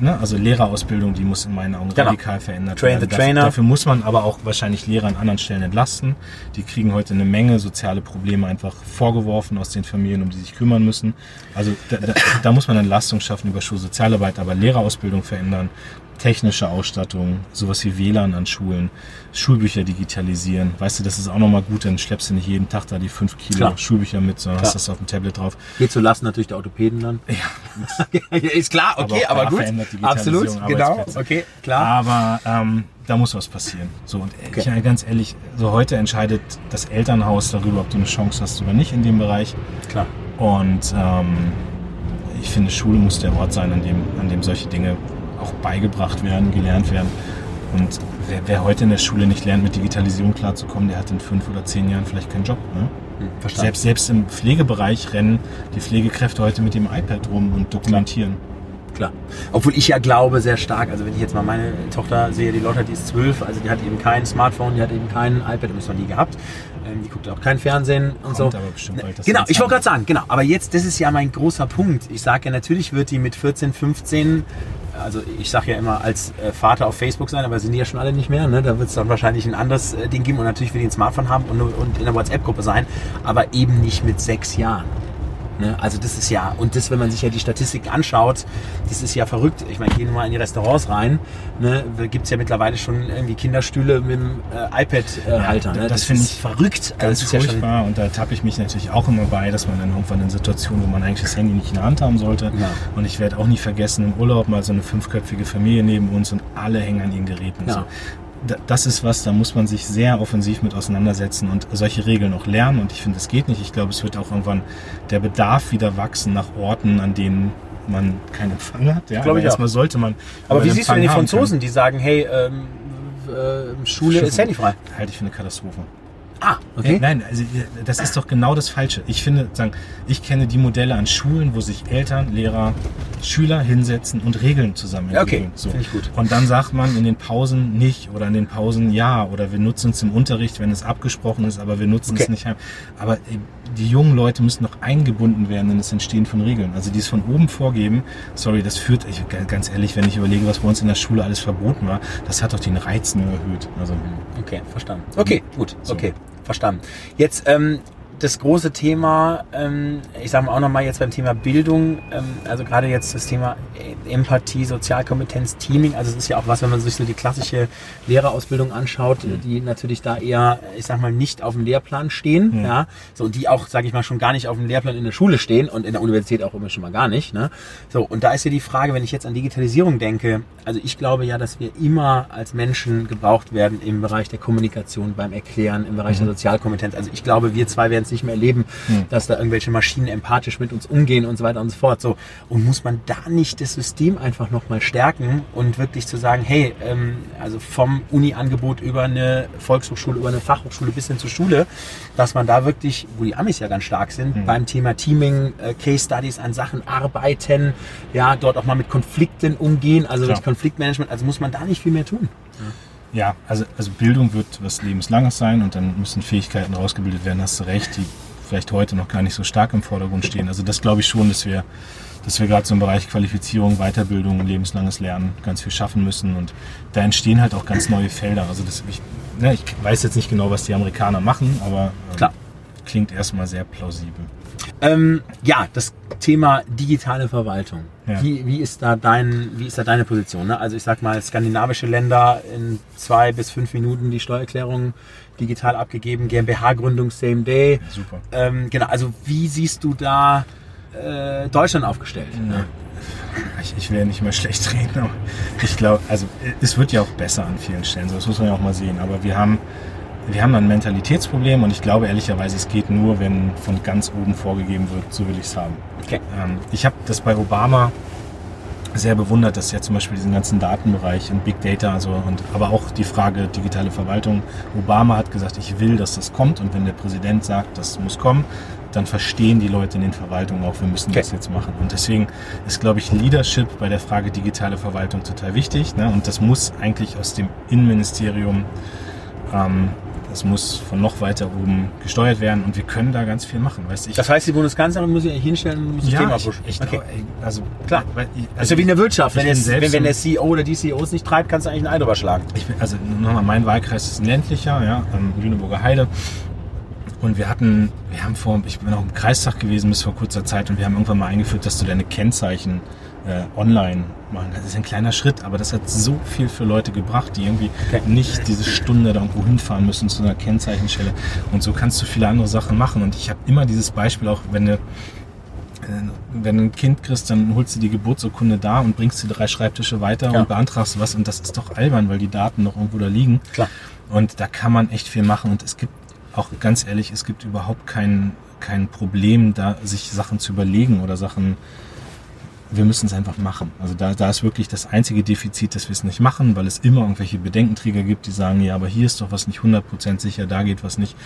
Ne? Also Lehrerausbildung, die muss in meinen Augen genau. radikal verändert Train werden. The dafür, dafür muss man aber auch wahrscheinlich Lehrer an anderen Stellen entlasten. Die kriegen heute eine Menge soziale Probleme einfach vorgeworfen aus den Familien, um die sich kümmern müssen. Also da, da, da muss man Entlastung schaffen über Schulsozialarbeit, aber Lehrerausbildung verändern, technische Ausstattung, sowas wie WLAN an Schulen, Schulbücher digitalisieren. Weißt du, das ist auch nochmal gut, dann schleppst du nicht jeden Tag da die fünf Kilo Klar. Schulbücher mit, sondern klar. hast das auf dem Tablet drauf. Geht zu lassen natürlich der Orthopäden dann. Ja. ist klar, okay, aber, aber gut. Absolut, genau, okay, klar. Aber ähm, da muss was passieren. So, und okay. ich ganz ehrlich, so heute entscheidet das Elternhaus darüber, ob du eine Chance hast oder nicht in dem Bereich. Klar. Und ähm, ich finde, Schule muss der Ort sein, an dem, an dem solche Dinge auch beigebracht werden, gelernt werden. Und wer, wer, heute in der Schule nicht lernt, mit Digitalisierung klarzukommen, der hat in fünf oder zehn Jahren vielleicht keinen Job. Ne? Hm, selbst, selbst im Pflegebereich rennen die Pflegekräfte heute mit dem iPad rum und dokumentieren. Klar. Obwohl ich ja glaube sehr stark, also wenn ich jetzt mal meine Tochter sehe, die Lotta, die ist zwölf, also die hat eben kein Smartphone, die hat eben kein iPad, es noch nie gehabt. Ähm, die guckt auch kein Fernsehen und Kommt so. Aber bestimmt bald, genau, ich wollte gerade sagen, genau. Aber jetzt, das ist ja mein großer Punkt. Ich sage ja, natürlich wird die mit 14, 15 also ich sage ja immer als äh, Vater auf Facebook sein, aber sind die ja schon alle nicht mehr. Ne? Da wird es dann wahrscheinlich ein anderes äh, Ding geben und natürlich will die ein Smartphone haben und, und in der WhatsApp-Gruppe sein, aber eben nicht mit sechs Jahren. Ne? Also das ist ja, und das, wenn man sich ja die Statistiken anschaut, das ist ja verrückt. Ich meine, gehen wir mal in die Restaurants rein, ne? gibt es ja mittlerweile schon irgendwie Kinderstühle mit dem äh, iPad-Halter. Äh, ne? Das, das finde ich verrückt. Ganz also furchtbar. Ja und da tappe ich mich natürlich auch immer bei, dass man dann irgendwann in Situationen, wo man eigentlich das Handy nicht in der Hand haben sollte. Ja. Und ich werde auch nie vergessen, im Urlaub mal so eine fünfköpfige Familie neben uns und alle hängen an ihren Geräten. Ja. So das ist was, da muss man sich sehr offensiv mit auseinandersetzen und solche Regeln auch lernen. Und ich finde, es geht nicht. Ich glaube, es wird auch irgendwann der Bedarf wieder wachsen nach Orten, an denen man keinen Empfang hat. Ja, glaube ich erstmal sollte man. Aber wie siehst du denn die Franzosen, die sagen, hey, ähm, äh, Schule ist handyfrei? Halte ich für eine Katastrophe. Ah, okay. Nein, also das ist doch genau das Falsche. Ich finde, sagen, ich kenne die Modelle an Schulen, wo sich Eltern, Lehrer, Schüler hinsetzen und Regeln zusammen entwickeln. Okay, so. finde ich gut. Und dann sagt man in den Pausen nicht oder in den Pausen ja oder wir nutzen es im Unterricht, wenn es abgesprochen ist, aber wir nutzen okay. es nicht. Aber die jungen Leute müssen noch eingebunden werden in das Entstehen von Regeln. Also die es von oben vorgeben, sorry, das führt, ich, ganz ehrlich, wenn ich überlege, was bei uns in der Schule alles verboten war, das hat doch den Reiz nur erhöht. Also, okay, verstanden. Okay, gut, so. okay verstanden. Jetzt ähm, das große Thema, ähm, ich sage mal auch nochmal jetzt beim Thema Bildung, ähm, also gerade jetzt das Thema Empathie, Sozialkompetenz, Teaming, also es ist ja auch was, wenn man sich so die klassische Lehrerausbildung anschaut, mhm. die natürlich da eher, ich sag mal, nicht auf dem Lehrplan stehen, mhm. ja, so und die auch, sage ich mal, schon gar nicht auf dem Lehrplan in der Schule stehen und in der Universität auch immer schon mal gar nicht, ne? So und da ist ja die Frage, wenn ich jetzt an Digitalisierung denke, also ich glaube ja, dass wir immer als Menschen gebraucht werden im Bereich der Kommunikation, beim Erklären, im Bereich mhm. der Sozialkompetenz. Also ich glaube, wir zwei werden es nicht mehr erleben, mhm. dass da irgendwelche Maschinen empathisch mit uns umgehen und so weiter und so fort. So und muss man da nicht das System einfach nochmal stärken und wirklich zu sagen, hey, ähm, also vom Uni-Angebot über eine Volkshochschule, über eine Fachhochschule bis hin zur Schule, dass man da wirklich, wo die Amis ja ganz stark sind, mhm. beim Thema Teaming, äh, Case Studies an Sachen arbeiten, ja, dort auch mal mit Konflikten umgehen, also Klar. Konfliktmanagement, also muss man da nicht viel mehr tun. Ja. Ja, also, also Bildung wird was Lebenslanges sein und dann müssen Fähigkeiten rausgebildet werden, hast du recht, die vielleicht heute noch gar nicht so stark im Vordergrund stehen. Also das glaube ich schon, dass wir, dass wir gerade so im Bereich Qualifizierung, Weiterbildung, lebenslanges Lernen ganz viel schaffen müssen. Und da entstehen halt auch ganz neue Felder. Also das, ich, ne, ich weiß jetzt nicht genau, was die Amerikaner machen, aber ähm, klingt erstmal sehr plausibel. Ähm, ja, das Thema digitale Verwaltung. Ja. Wie, wie, ist da dein, wie ist da deine Position? Ne? Also ich sag mal, skandinavische Länder in zwei bis fünf Minuten die Steuererklärung digital abgegeben, GmbH-Gründung same day. Super. Ähm, genau, also wie siehst du da äh, Deutschland aufgestellt? Ja. Ich, ich will ja nicht mehr schlecht reden, aber ich glaube, also es wird ja auch besser an vielen Stellen, so, das muss man ja auch mal sehen. Aber wir haben, wir haben ein Mentalitätsproblem und ich glaube ehrlicherweise, es geht nur, wenn von ganz oben vorgegeben wird, so will ich es haben. Okay. Ähm, ich habe das bei Obama sehr bewundert, dass er zum Beispiel diesen ganzen Datenbereich und Big Data, also und aber auch die Frage digitale Verwaltung. Obama hat gesagt, ich will, dass das kommt und wenn der Präsident sagt, das muss kommen, dann verstehen die Leute in den Verwaltungen auch, wir müssen okay. das jetzt machen. Und deswegen ist, glaube ich, Leadership bei der Frage digitale Verwaltung total wichtig. Ne? Und das muss eigentlich aus dem Innenministerium ähm, das muss von noch weiter oben gesteuert werden und wir können da ganz viel machen. Weißt, ich, das heißt, die Bundeskanzlerin muss sich hinstellen und muss das ja, Thema pushen. Ich, ich, okay. Also klar. Weil, also, also wie in der Wirtschaft. Wenn, es, wenn, wenn, der CEO oder die CEOs nicht treibt, kannst du eigentlich ein Ei drüber schlagen. Bin, also nochmal, mein Wahlkreis ist ein ländlicher, ja, am Lüneburger Heide. Und wir hatten, wir haben vor, ich bin auch im Kreistag gewesen bis vor kurzer Zeit und wir haben irgendwann mal eingeführt, dass du deine Kennzeichen äh, online machen. Das ist ein kleiner Schritt, aber das hat so viel für Leute gebracht, die irgendwie okay. nicht diese Stunde da irgendwo hinfahren müssen zu einer Kennzeichenstelle. Und so kannst du viele andere Sachen machen. Und ich habe immer dieses Beispiel auch, wenn du äh, wenn du ein Kind kriegst, dann holst du die Geburtsurkunde da und bringst die drei Schreibtische weiter ja. und beantragst was. Und das ist doch albern, weil die Daten noch irgendwo da liegen. Klar. Und da kann man echt viel machen. Und es gibt auch ganz ehrlich, es gibt überhaupt kein, kein Problem, da sich Sachen zu überlegen oder Sachen wir müssen es einfach machen. Also da, da ist wirklich das einzige Defizit, dass wir es nicht machen, weil es immer irgendwelche Bedenkenträger gibt, die sagen, ja, aber hier ist doch was nicht 100% sicher, da geht was nicht.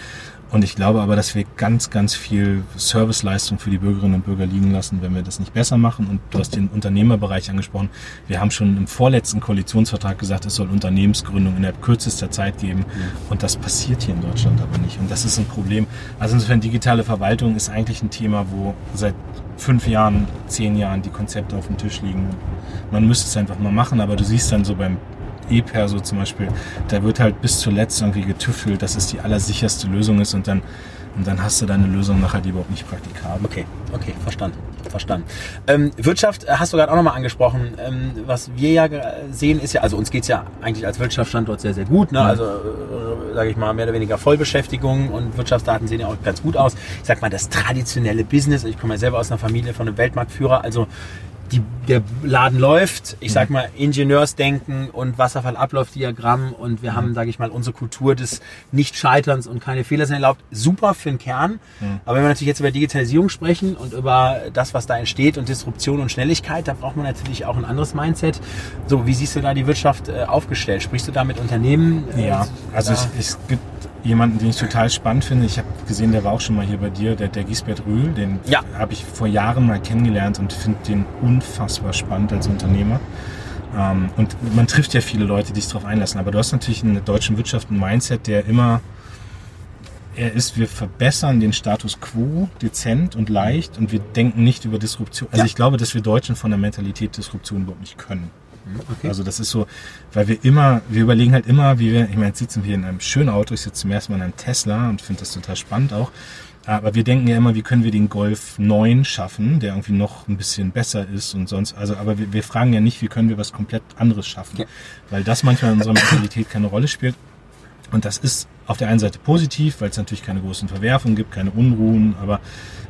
Und ich glaube aber, dass wir ganz, ganz viel Serviceleistung für die Bürgerinnen und Bürger liegen lassen, wenn wir das nicht besser machen. Und du hast den Unternehmerbereich angesprochen. Wir haben schon im vorletzten Koalitionsvertrag gesagt, es soll Unternehmensgründung in der kürzester Zeit geben. Und das passiert hier in Deutschland aber nicht. Und das ist ein Problem. Also insofern digitale Verwaltung ist eigentlich ein Thema, wo seit fünf Jahren, zehn Jahren die Konzepte auf dem Tisch liegen. Man müsste es einfach mal machen, aber du siehst dann so beim E-Perso zum Beispiel, da wird halt bis zuletzt irgendwie getüffelt, dass es die allersicherste Lösung ist und dann, und dann hast du deine Lösung nachher, die überhaupt nicht praktikabel. Okay, okay, verstanden. Verstanden. Ähm, Wirtschaft äh, hast du gerade auch nochmal angesprochen. Ähm, was wir ja sehen, ist ja, also uns geht es ja eigentlich als Wirtschaftsstandort sehr, sehr gut. Ne? Also, äh, sage ich mal, mehr oder weniger Vollbeschäftigung und Wirtschaftsdaten sehen ja auch ganz gut aus. Ich sag mal, das traditionelle Business, ich komme ja selber aus einer Familie von einem Weltmarktführer, also die, der Laden läuft, ich sag mhm. mal Ingenieursdenken und Wasserfallablaufdiagramm und wir haben, sage ich mal, unsere Kultur des Nicht-Scheiterns und keine Fehler sind erlaubt. Super für den Kern. Mhm. Aber wenn wir natürlich jetzt über Digitalisierung sprechen und über das, was da entsteht und Disruption und Schnelligkeit, da braucht man natürlich auch ein anderes Mindset. So, wie siehst du da die Wirtschaft äh, aufgestellt? Sprichst du da mit Unternehmen? Äh, ja, also es, es gibt jemanden, den ich total spannend finde. Ich habe gesehen, der war auch schon mal hier bei dir, der, der Gisbert Rühl. Den ja. habe ich vor Jahren mal kennengelernt und finde den unfassbar spannend als Unternehmer. Ähm, und man trifft ja viele Leute, die sich darauf einlassen. Aber du hast natürlich in der deutschen Wirtschaft ein Mindset, der immer, er ist, wir verbessern den Status quo dezent und leicht und wir denken nicht über Disruption. Also ja. ich glaube, dass wir Deutschen von der Mentalität Disruption überhaupt nicht können. Okay. Also das ist so, weil wir immer, wir überlegen halt immer, wie wir, ich meine, jetzt sitzen wir in einem schönen Auto, ich sitze zum ersten Mal in einem Tesla und finde das total spannend auch. Aber wir denken ja immer, wie können wir den Golf 9 schaffen, der irgendwie noch ein bisschen besser ist und sonst. Also, aber wir, wir fragen ja nicht, wie können wir was komplett anderes schaffen. Ja. Weil das manchmal in unserer Mentalität keine Rolle spielt. Und das ist auf der einen Seite positiv, weil es natürlich keine großen Verwerfungen gibt, keine Unruhen, aber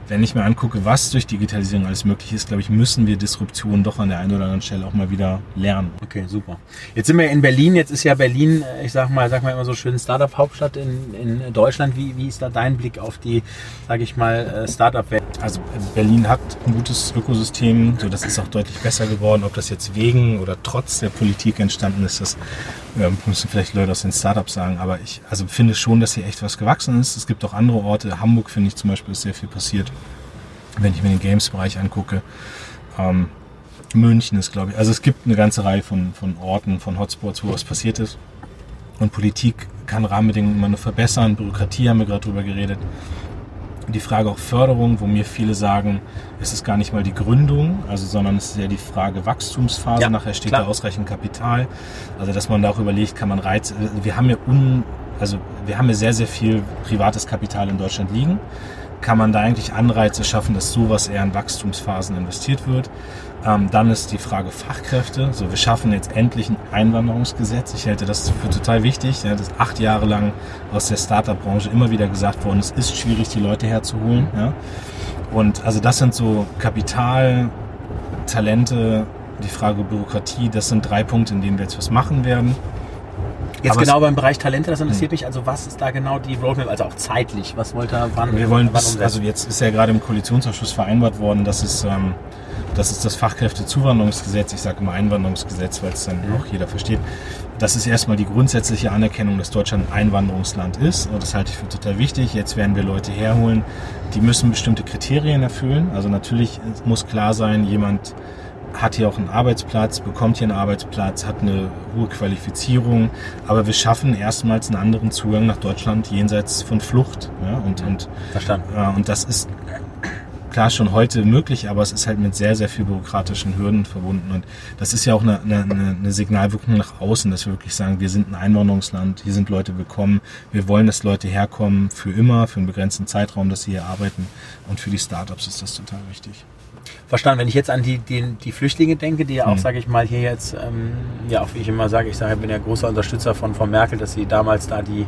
wenn ich mir angucke, was durch Digitalisierung alles möglich ist, glaube ich, müssen wir Disruption doch an der einen oder anderen Stelle auch mal wieder lernen. Okay, super. Jetzt sind wir in Berlin. Jetzt ist ja Berlin, äh, ich sag mal, sag mal immer so schön Startup-Hauptstadt in, in Deutschland. Wie, wie ist da dein Blick auf die, sage ich mal, äh, Startup-Welt? Also Berlin hat ein gutes Ökosystem. So, das ist auch deutlich besser geworden. Ob das jetzt wegen oder trotz der Politik entstanden ist, das äh, müssen vielleicht Leute aus den Startups sagen. Aber ich also finde schon, dass hier echt was gewachsen ist. Es gibt auch andere Orte. Hamburg finde ich zum Beispiel ist sehr viel passiert wenn ich mir den Games-Bereich angucke. Ähm, München ist, glaube ich, also es gibt eine ganze Reihe von, von Orten, von Hotspots, wo was passiert ist. Und Politik kann Rahmenbedingungen immer nur verbessern. Bürokratie haben wir gerade drüber geredet. Die Frage auch Förderung, wo mir viele sagen, es ist gar nicht mal die Gründung, also sondern es ist ja die Frage Wachstumsphase. Ja, Nachher steht klar. da ausreichend Kapital. Also dass man da auch überlegt, kann man Reize. Wir haben ja un, also wir haben ja sehr, sehr viel privates Kapital in Deutschland liegen kann man da eigentlich Anreize schaffen, dass sowas eher in Wachstumsphasen investiert wird. Ähm, dann ist die Frage Fachkräfte. So, wir schaffen jetzt endlich ein Einwanderungsgesetz. Ich halte das für total wichtig. Ja, das ist acht Jahre lang aus der Startup-Branche immer wieder gesagt worden, es ist schwierig, die Leute herzuholen. Ja. Und also das sind so Kapital, Talente, die Frage Bürokratie, das sind drei Punkte, in denen wir jetzt was machen werden. Jetzt Aber genau beim Bereich Talente, das interessiert mich. Also was ist da genau die Roadmap, also auch zeitlich? Was wollt ihr wann? Wir wollen wann bis, also jetzt ist ja gerade im Koalitionsausschuss vereinbart worden, dass es, ähm, das ist das Fachkräftezuwanderungsgesetz, ich sage immer Einwanderungsgesetz, weil es dann auch jeder versteht. Das ist erstmal die grundsätzliche Anerkennung, dass Deutschland ein Einwanderungsland ist. Und das halte ich für total wichtig. Jetzt werden wir Leute herholen, die müssen bestimmte Kriterien erfüllen. Also natürlich muss klar sein, jemand hat hier auch einen Arbeitsplatz, bekommt hier einen Arbeitsplatz, hat eine hohe Qualifizierung, aber wir schaffen erstmals einen anderen Zugang nach Deutschland jenseits von Flucht. Ja? Und, und, Verstanden. äh, und das ist klar schon heute möglich, aber es ist halt mit sehr, sehr viel bürokratischen Hürden verbunden. Und das ist ja auch eine, eine, eine Signalwirkung nach außen, dass wir wirklich sagen, wir sind ein Einwanderungsland, hier sind Leute willkommen, wir wollen, dass Leute herkommen für immer, für einen begrenzten Zeitraum, dass sie hier arbeiten. Und für die Startups ist das total wichtig. Verstanden. Wenn ich jetzt an die, die, die Flüchtlinge denke, die ja auch, Mhm. sage ich mal, hier jetzt, ähm, ja, auch wie ich immer sage, ich sage, ich bin ja großer Unterstützer von Frau Merkel, dass sie damals da die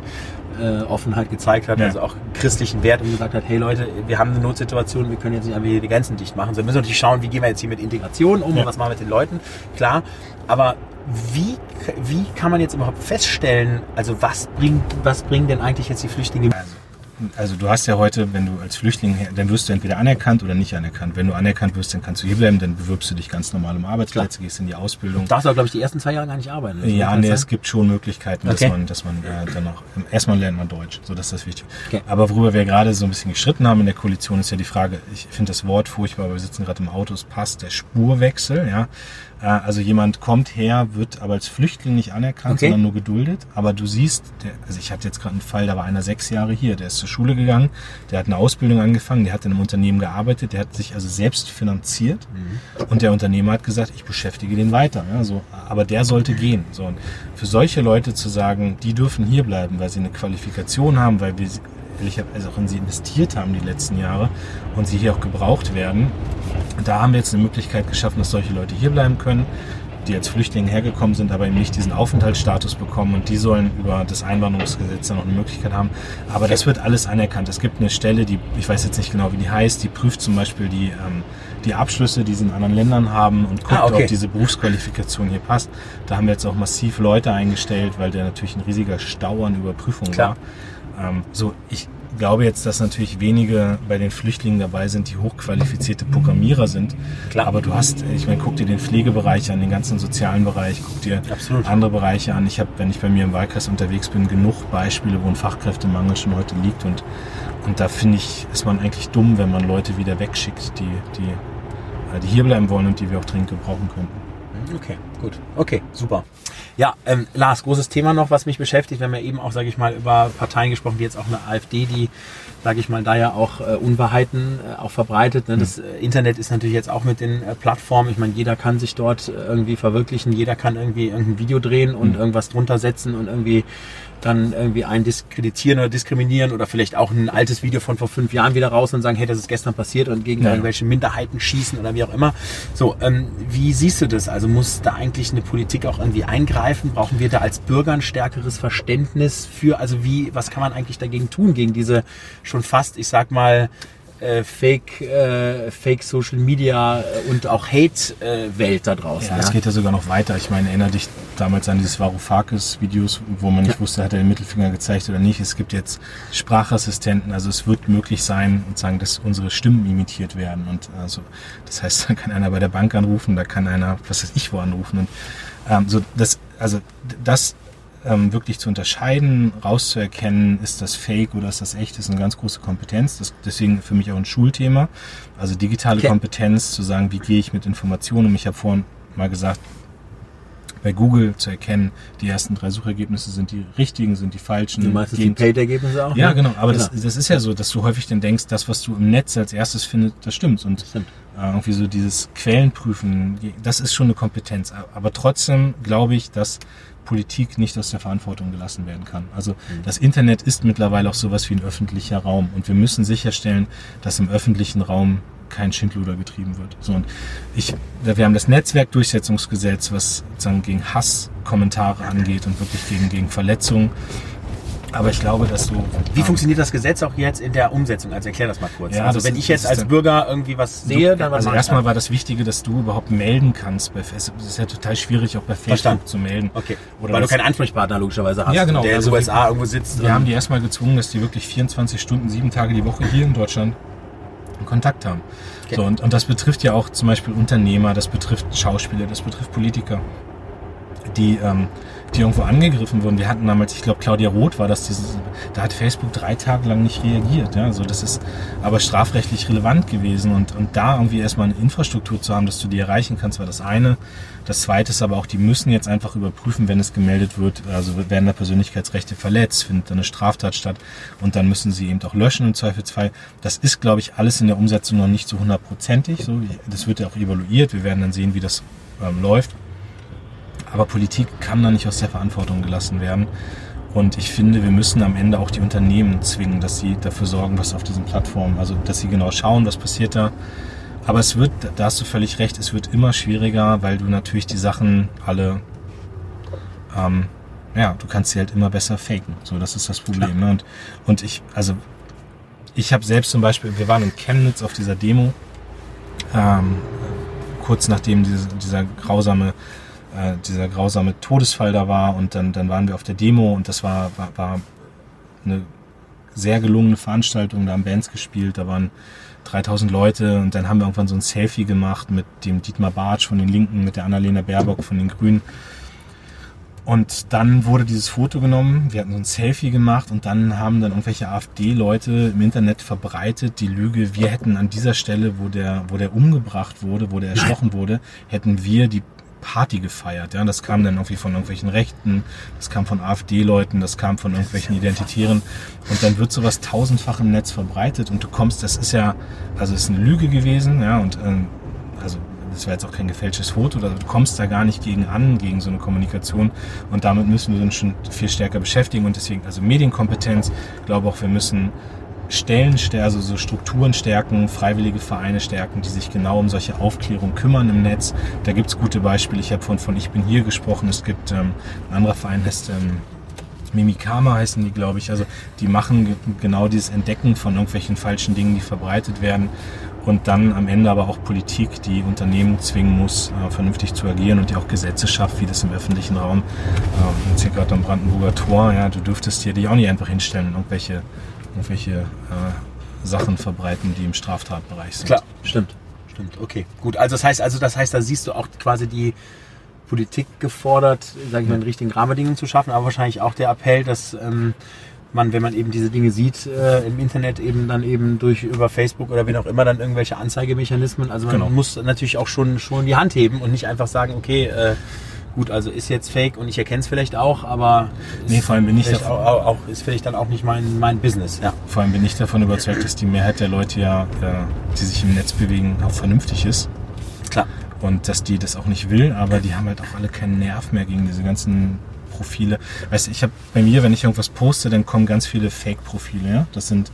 äh, Offenheit gezeigt hat, Ja. also auch christlichen Wert und gesagt hat, hey Leute, wir haben eine Notsituation, wir können jetzt nicht einfach hier die Grenzen dicht machen. So, wir müssen natürlich schauen, wie gehen wir jetzt hier mit Integration um, Ja. was machen wir mit den Leuten, klar. Aber wie, wie kann man jetzt überhaupt feststellen, also was bringt, was bringen denn eigentlich jetzt die Flüchtlinge? Also du hast ja heute, wenn du als Flüchtling, dann wirst du entweder anerkannt oder nicht anerkannt. Wenn du anerkannt wirst, dann kannst du hierbleiben, dann bewirbst du dich ganz normal um Arbeitsplätze, gehst in die Ausbildung. darfst aber, glaube ich, die ersten zwei Jahre gar nicht arbeiten. oder so, Ja, nee, das es gibt schon Möglichkeiten, dass Okay. man, dass man äh, dann auch, erstmal lernt man Deutsch, so das ist das Wichtige. Okay. Aber worüber wir gerade so ein bisschen gestritten haben in der Koalition, ist ja die Frage, ich finde das Wort furchtbar, aber wir sitzen gerade im Auto, es passt, der Spurwechsel, ja. Also jemand kommt her, wird aber als Flüchtling nicht anerkannt, Okay. sondern nur geduldet. Aber du siehst, der, also ich hatte jetzt gerade einen Fall, da war einer sechs Jahre hier, der ist zur Schule gegangen, der hat eine Ausbildung angefangen, der hat in einem Unternehmen gearbeitet, der hat sich also selbst finanziert und der Unternehmer hat gesagt, ich beschäftige den weiter. Ja, so, aber der sollte gehen. So, und für solche Leute zu sagen, die dürfen hier bleiben, weil sie eine Qualifikation haben, weil wir sie- ehrlicherweise auch in sie investiert haben die letzten Jahre und sie hier auch gebraucht werden, da haben wir jetzt eine Möglichkeit geschaffen, dass solche Leute hier bleiben können, die als Flüchtlinge hergekommen sind, aber eben nicht diesen Aufenthaltsstatus bekommen und die sollen über das Einwanderungsgesetz dann noch eine Möglichkeit haben. Aber das wird alles anerkannt. Es gibt eine Stelle, die, ich weiß jetzt nicht genau, wie die heißt, die prüft zum Beispiel die, ähm, die Abschlüsse, die sie in anderen Ländern haben und guckt, Ah, okay. ob diese Berufsqualifikation hier passt. Da haben wir jetzt auch massiv Leute eingestellt, weil der natürlich ein riesiger Stau an Überprüfungen Klar. war. Ähm, so, ich glaube jetzt, dass natürlich wenige bei den Flüchtlingen dabei sind, die hochqualifizierte Programmierer sind. Klar. Aber du hast, ich meine, guck dir den Pflegebereich an, den ganzen sozialen Bereich, guck dir Absolut. andere Bereiche an. Ich habe, wenn ich bei mir im Wahlkreis unterwegs bin, genug Beispiele, wo ein Fachkräftemangel schon heute liegt und und da finde ich, ist man eigentlich dumm, wenn man Leute wieder wegschickt, die, die, äh, die hier bleiben wollen und die wir auch dringend gebrauchen könnten. Okay, gut. Okay, super. Ja, ähm, Lars, großes Thema noch, was mich beschäftigt. Wir haben ja eben auch, sage ich mal, über Parteien gesprochen, wie jetzt auch eine AfD, die, sage ich mal, da ja auch äh, Unwahrheiten äh, auch verbreitet. Ne? Das äh, Internet ist natürlich jetzt auch mit den äh, Plattformen. Ich meine, jeder kann sich dort äh, irgendwie verwirklichen, jeder kann irgendwie irgendein Video drehen und irgendwas drunter setzen und irgendwie dann irgendwie einen diskreditieren oder diskriminieren oder vielleicht auch ein altes Video von vor fünf Jahren wieder raus und sagen, hey, das ist gestern passiert und gegen Ja. irgendwelche Minderheiten schießen oder wie auch immer. So, ähm, wie siehst du das? Also muss da eigentlich eine Politik auch irgendwie eingreifen? Brauchen wir da als Bürger ein stärkeres Verständnis für, also wie, was kann man eigentlich dagegen tun, gegen diese schon fast, ich sag mal, äh, Fake, äh, Fake Social Media äh, und auch Hate-Welt da draußen. Ja, es geht ja sogar noch weiter. Ich meine, erinnere dich damals an dieses Varoufakis-Videos, wo man nicht wusste, hat er den Mittelfinger gezeigt oder nicht. Es gibt jetzt Sprachassistenten, also es wird möglich sein, und sagen, dass unsere Stimmen imitiert werden. Und also, das heißt, da kann einer bei der Bank anrufen, da kann einer, was weiß ich, wo anrufen. Und ähm, so das, also das ähm, wirklich zu unterscheiden, rauszuerkennen, ist das Fake oder ist das echt, ist eine ganz große Kompetenz. Das, deswegen für mich auch ein Schulthema. Also digitale Okay. Kompetenz, zu sagen, wie gehe ich mit Informationen um. Ich habe vorhin mal gesagt, bei Google zu erkennen, die ersten drei Suchergebnisse sind die richtigen, sind die falschen. Du meinst die Paid-Ergebnisse auch? ja, ne? genau. Aber Das, das ist ja so, dass du häufig dann denkst, das, was du im Netz als erstes findest, das stimmt. Und Stimmt. äh, irgendwie so dieses Quellenprüfen, das ist schon eine Kompetenz. Aber trotzdem glaube ich, dass Politik nicht aus der Verantwortung gelassen werden kann. Also das Internet ist mittlerweile auch sowas wie ein öffentlicher Raum und wir müssen sicherstellen, dass im öffentlichen Raum kein Schindluder getrieben wird. So und ich, wir haben das Netzwerkdurchsetzungsgesetz, was sozusagen gegen Hasskommentare angeht und wirklich gegen, gegen Verletzungen. Aber ich glaube, dass du. Wie funktioniert das Gesetz auch jetzt in der Umsetzung? Also erklär das mal kurz. Ja, also wenn ich jetzt als Bürger irgendwie was sehe, dann was Also erstmal war das Wichtige, dass du überhaupt melden kannst. Es ist ja total schwierig, auch bei Facebook Verstand. zu melden. Okay. Oder Weil du keinen Ansprechpartner logischerweise hast. Ja, genau. Der also in den USA irgendwo sitzt. Wir haben die erstmal gezwungen, dass die wirklich 24 Stunden, sieben Tage die Woche hier in Deutschland Kontakt haben. Okay. So, und, und das betrifft ja auch zum Beispiel Unternehmer, das betrifft Schauspieler, das betrifft Politiker, die ähm, die irgendwo angegriffen wurden. Wir hatten damals, ich glaube, Claudia Roth war das, dieses, da hat Facebook drei Tage lang nicht reagiert. Ja? Also das ist aber strafrechtlich relevant gewesen und, und da irgendwie erstmal eine Infrastruktur zu haben, dass du die erreichen kannst, war das eine. Das zweite ist aber auch, die müssen jetzt einfach überprüfen, wenn es gemeldet wird, also werden da Persönlichkeitsrechte verletzt, findet eine Straftat statt und dann müssen sie eben auch löschen im Zweifelsfall. Das ist, glaube ich, alles in der Umsetzung noch nicht so hundertprozentig. So, das wird ja auch evaluiert. Wir werden dann sehen, wie das ähm, läuft. Aber Politik kann da nicht aus der Verantwortung gelassen werden. Und ich finde, wir müssen am Ende auch die Unternehmen zwingen, dass sie dafür sorgen, was auf diesen Plattformen, also dass sie genau schauen, was passiert da. Aber es wird, da hast du völlig recht, es wird immer schwieriger, weil du natürlich die Sachen alle, ähm, ja, du kannst sie halt immer besser faken. So, das ist das Problem. Ne? Und, und ich, also ich habe selbst zum Beispiel, wir waren in Chemnitz auf dieser Demo, ähm, kurz nachdem diese, dieser grausame äh, dieser grausame Todesfall da war und dann, dann waren wir auf der Demo und das war, war, war eine sehr gelungene Veranstaltung, da haben Bands gespielt, da waren 3000 Leute und dann haben wir irgendwann so ein Selfie gemacht mit dem Dietmar Bartsch von den Linken, mit der Annalena Baerbock von den Grünen. Und dann wurde dieses Foto genommen, wir hatten so ein Selfie gemacht und dann haben dann irgendwelche AfD-Leute im Internet verbreitet die Lüge, wir hätten an dieser Stelle, wo der, wo der umgebracht wurde, wo der erstochen wurde, hätten wir die Party gefeiert. Ja, das kam dann irgendwie von irgendwelchen Rechten, das kam von AfD-Leuten, das kam von irgendwelchen Identitären. Und dann wird sowas tausendfach im Netz verbreitet und du kommst, das ist ja, also es ist eine Lüge gewesen, ja, und ähm, also das war jetzt auch kein gefälschtes Foto, also du kommst da gar nicht gegen an, gegen so eine Kommunikation und damit müssen wir uns schon viel stärker beschäftigen und deswegen, also Medienkompetenz, ich glaube auch, wir müssen Stellen, also so Strukturen stärken, freiwillige Vereine stärken, die sich genau um solche Aufklärung kümmern im Netz. Da gibt es gute Beispiele. Ich habe von, von Ich bin hier gesprochen. Es gibt ähm, ein anderer Verein, heißt ähm, Mimikama heißen die, glaube ich. Also die machen genau dieses Entdecken von irgendwelchen falschen Dingen, die verbreitet werden. Und dann am Ende aber auch Politik, die Unternehmen zwingen muss, äh, vernünftig zu agieren und die auch Gesetze schafft, wie das im öffentlichen Raum. Äh, jetzt hier gerade am Brandenburger Tor, ja, du dürftest hier dich auch nicht einfach hinstellen und irgendwelche irgendwelche äh, Sachen verbreiten, die im Straftatbereich sind. Klar, stimmt. Stimmt, okay. Gut, also das heißt, also das heißt, da siehst du auch quasi die Politik gefordert, sage ich mal, in richtigen Rahmenbedingungen zu schaffen, aber wahrscheinlich auch der Appell, dass ähm, man, wenn man eben diese Dinge sieht äh, im Internet, eben dann eben durch über Facebook oder wen auch immer dann irgendwelche Anzeigemechanismen, also man genau. muss natürlich auch schon schon die Hand heben und nicht einfach sagen, okay, äh, Gut, also ist jetzt fake und ich erkenne es vielleicht auch, aber nee, vor allem bin ich davon, auch, auch, ist vielleicht dann auch nicht mein, mein Business. Ja. Vor allem bin ich davon überzeugt, dass die Mehrheit der Leute ja, äh, die sich im Netz bewegen, auch vernünftig ist. Klar. Und dass die das auch nicht will, aber die haben halt auch alle keinen Nerv mehr gegen diese ganzen Profile. Weißt du, ich habe bei mir, wenn ich irgendwas poste, dann kommen ganz viele Fake-Profile. Ja? Das sind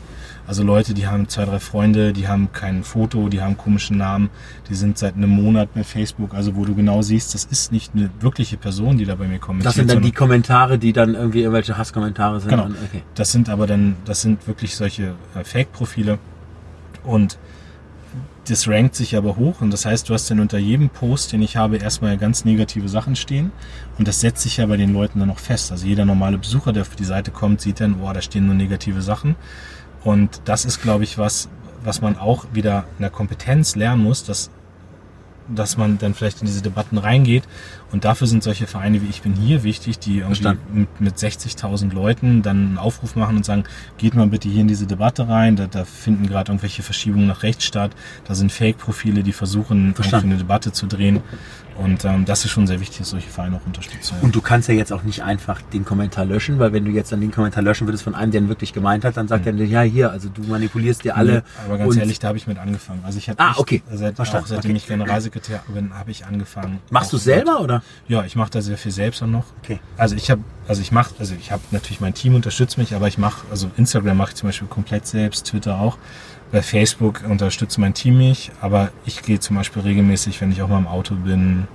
also Leute, die haben zwei, drei Freunde, die haben kein Foto, die haben komischen Namen, die sind seit einem Monat bei Facebook, also wo du genau siehst, das ist nicht eine wirkliche Person, die da bei mir kommentiert. Das sind dann die Kommentare, die dann irgendwie irgendwelche Hasskommentare sind. Genau. Okay. Das sind aber dann, das sind wirklich solche äh, Fake-Profile und das rankt sich aber hoch und das heißt, du hast dann unter jedem Post, den ich habe, erstmal ganz negative Sachen stehen und das setzt sich ja bei den Leuten dann noch fest. Also jeder normale Besucher, der auf die Seite kommt, sieht dann, boah, da stehen nur negative Sachen und das ist, glaube ich, was, was man auch wieder in der Kompetenz lernen muss, dass, dass man dann vielleicht in diese Debatten reingeht. Und dafür sind solche Vereine wie Ich bin hier wichtig, die irgendwie mit, mit 60.000 Leuten dann einen Aufruf machen und sagen, geht mal bitte hier in diese Debatte rein. Da, da finden gerade irgendwelche Verschiebungen nach rechts statt. Da sind Fake-Profile, die versuchen, eine Debatte zu drehen. Und ähm, das ist schon sehr wichtig, dass solche Vereine auch unterstützen. Und du kannst ja jetzt auch nicht einfach den Kommentar löschen, weil wenn du jetzt dann den Kommentar löschen würdest von einem, der ihn wirklich gemeint hat, dann sagt mhm. er, ja hier, also du manipulierst dir alle. Aber ganz ehrlich, da habe ich mit angefangen. Also ich habe ah, okay. seit, auch, seitdem okay. ich Generalsekretär bin, habe ich angefangen. Machst du selber oder? Ja, ich mache da sehr viel selbst auch noch. Okay. Also ich habe, also ich mache, also ich habe natürlich mein Team unterstützt mich, aber ich mache, also Instagram mache ich zum Beispiel komplett selbst, Twitter auch. Bei Facebook unterstützt mein Team mich, aber ich gehe zum Beispiel regelmäßig, wenn ich auch mal im Auto bin,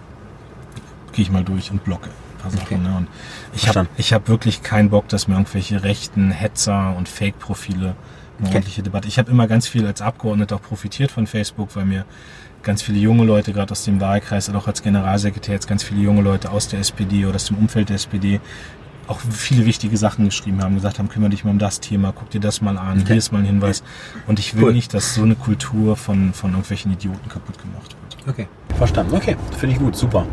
gehe ich mal durch und blocke. paar Sachen. Okay. Ne? Und ich habe ich hab wirklich keinen Bock, dass mir irgendwelche rechten Hetzer und Fake-Profile eine Okay. ordentliche Debatte. Ich habe immer ganz viel als Abgeordneter auch profitiert von Facebook, weil mir ganz viele junge Leute, gerade aus dem Wahlkreis, auch als Generalsekretär jetzt ganz viele junge Leute aus der SPD oder aus dem Umfeld der SPD auch viele wichtige Sachen geschrieben haben, gesagt haben, kümmere dich mal um das Thema, guck dir das mal an, Okay. hier ist mal ein Hinweis. Und ich will Cool. nicht, dass so eine Kultur von, von irgendwelchen Idioten kaputt gemacht wird. Okay. Verstanden. Okay, finde ich gut, super.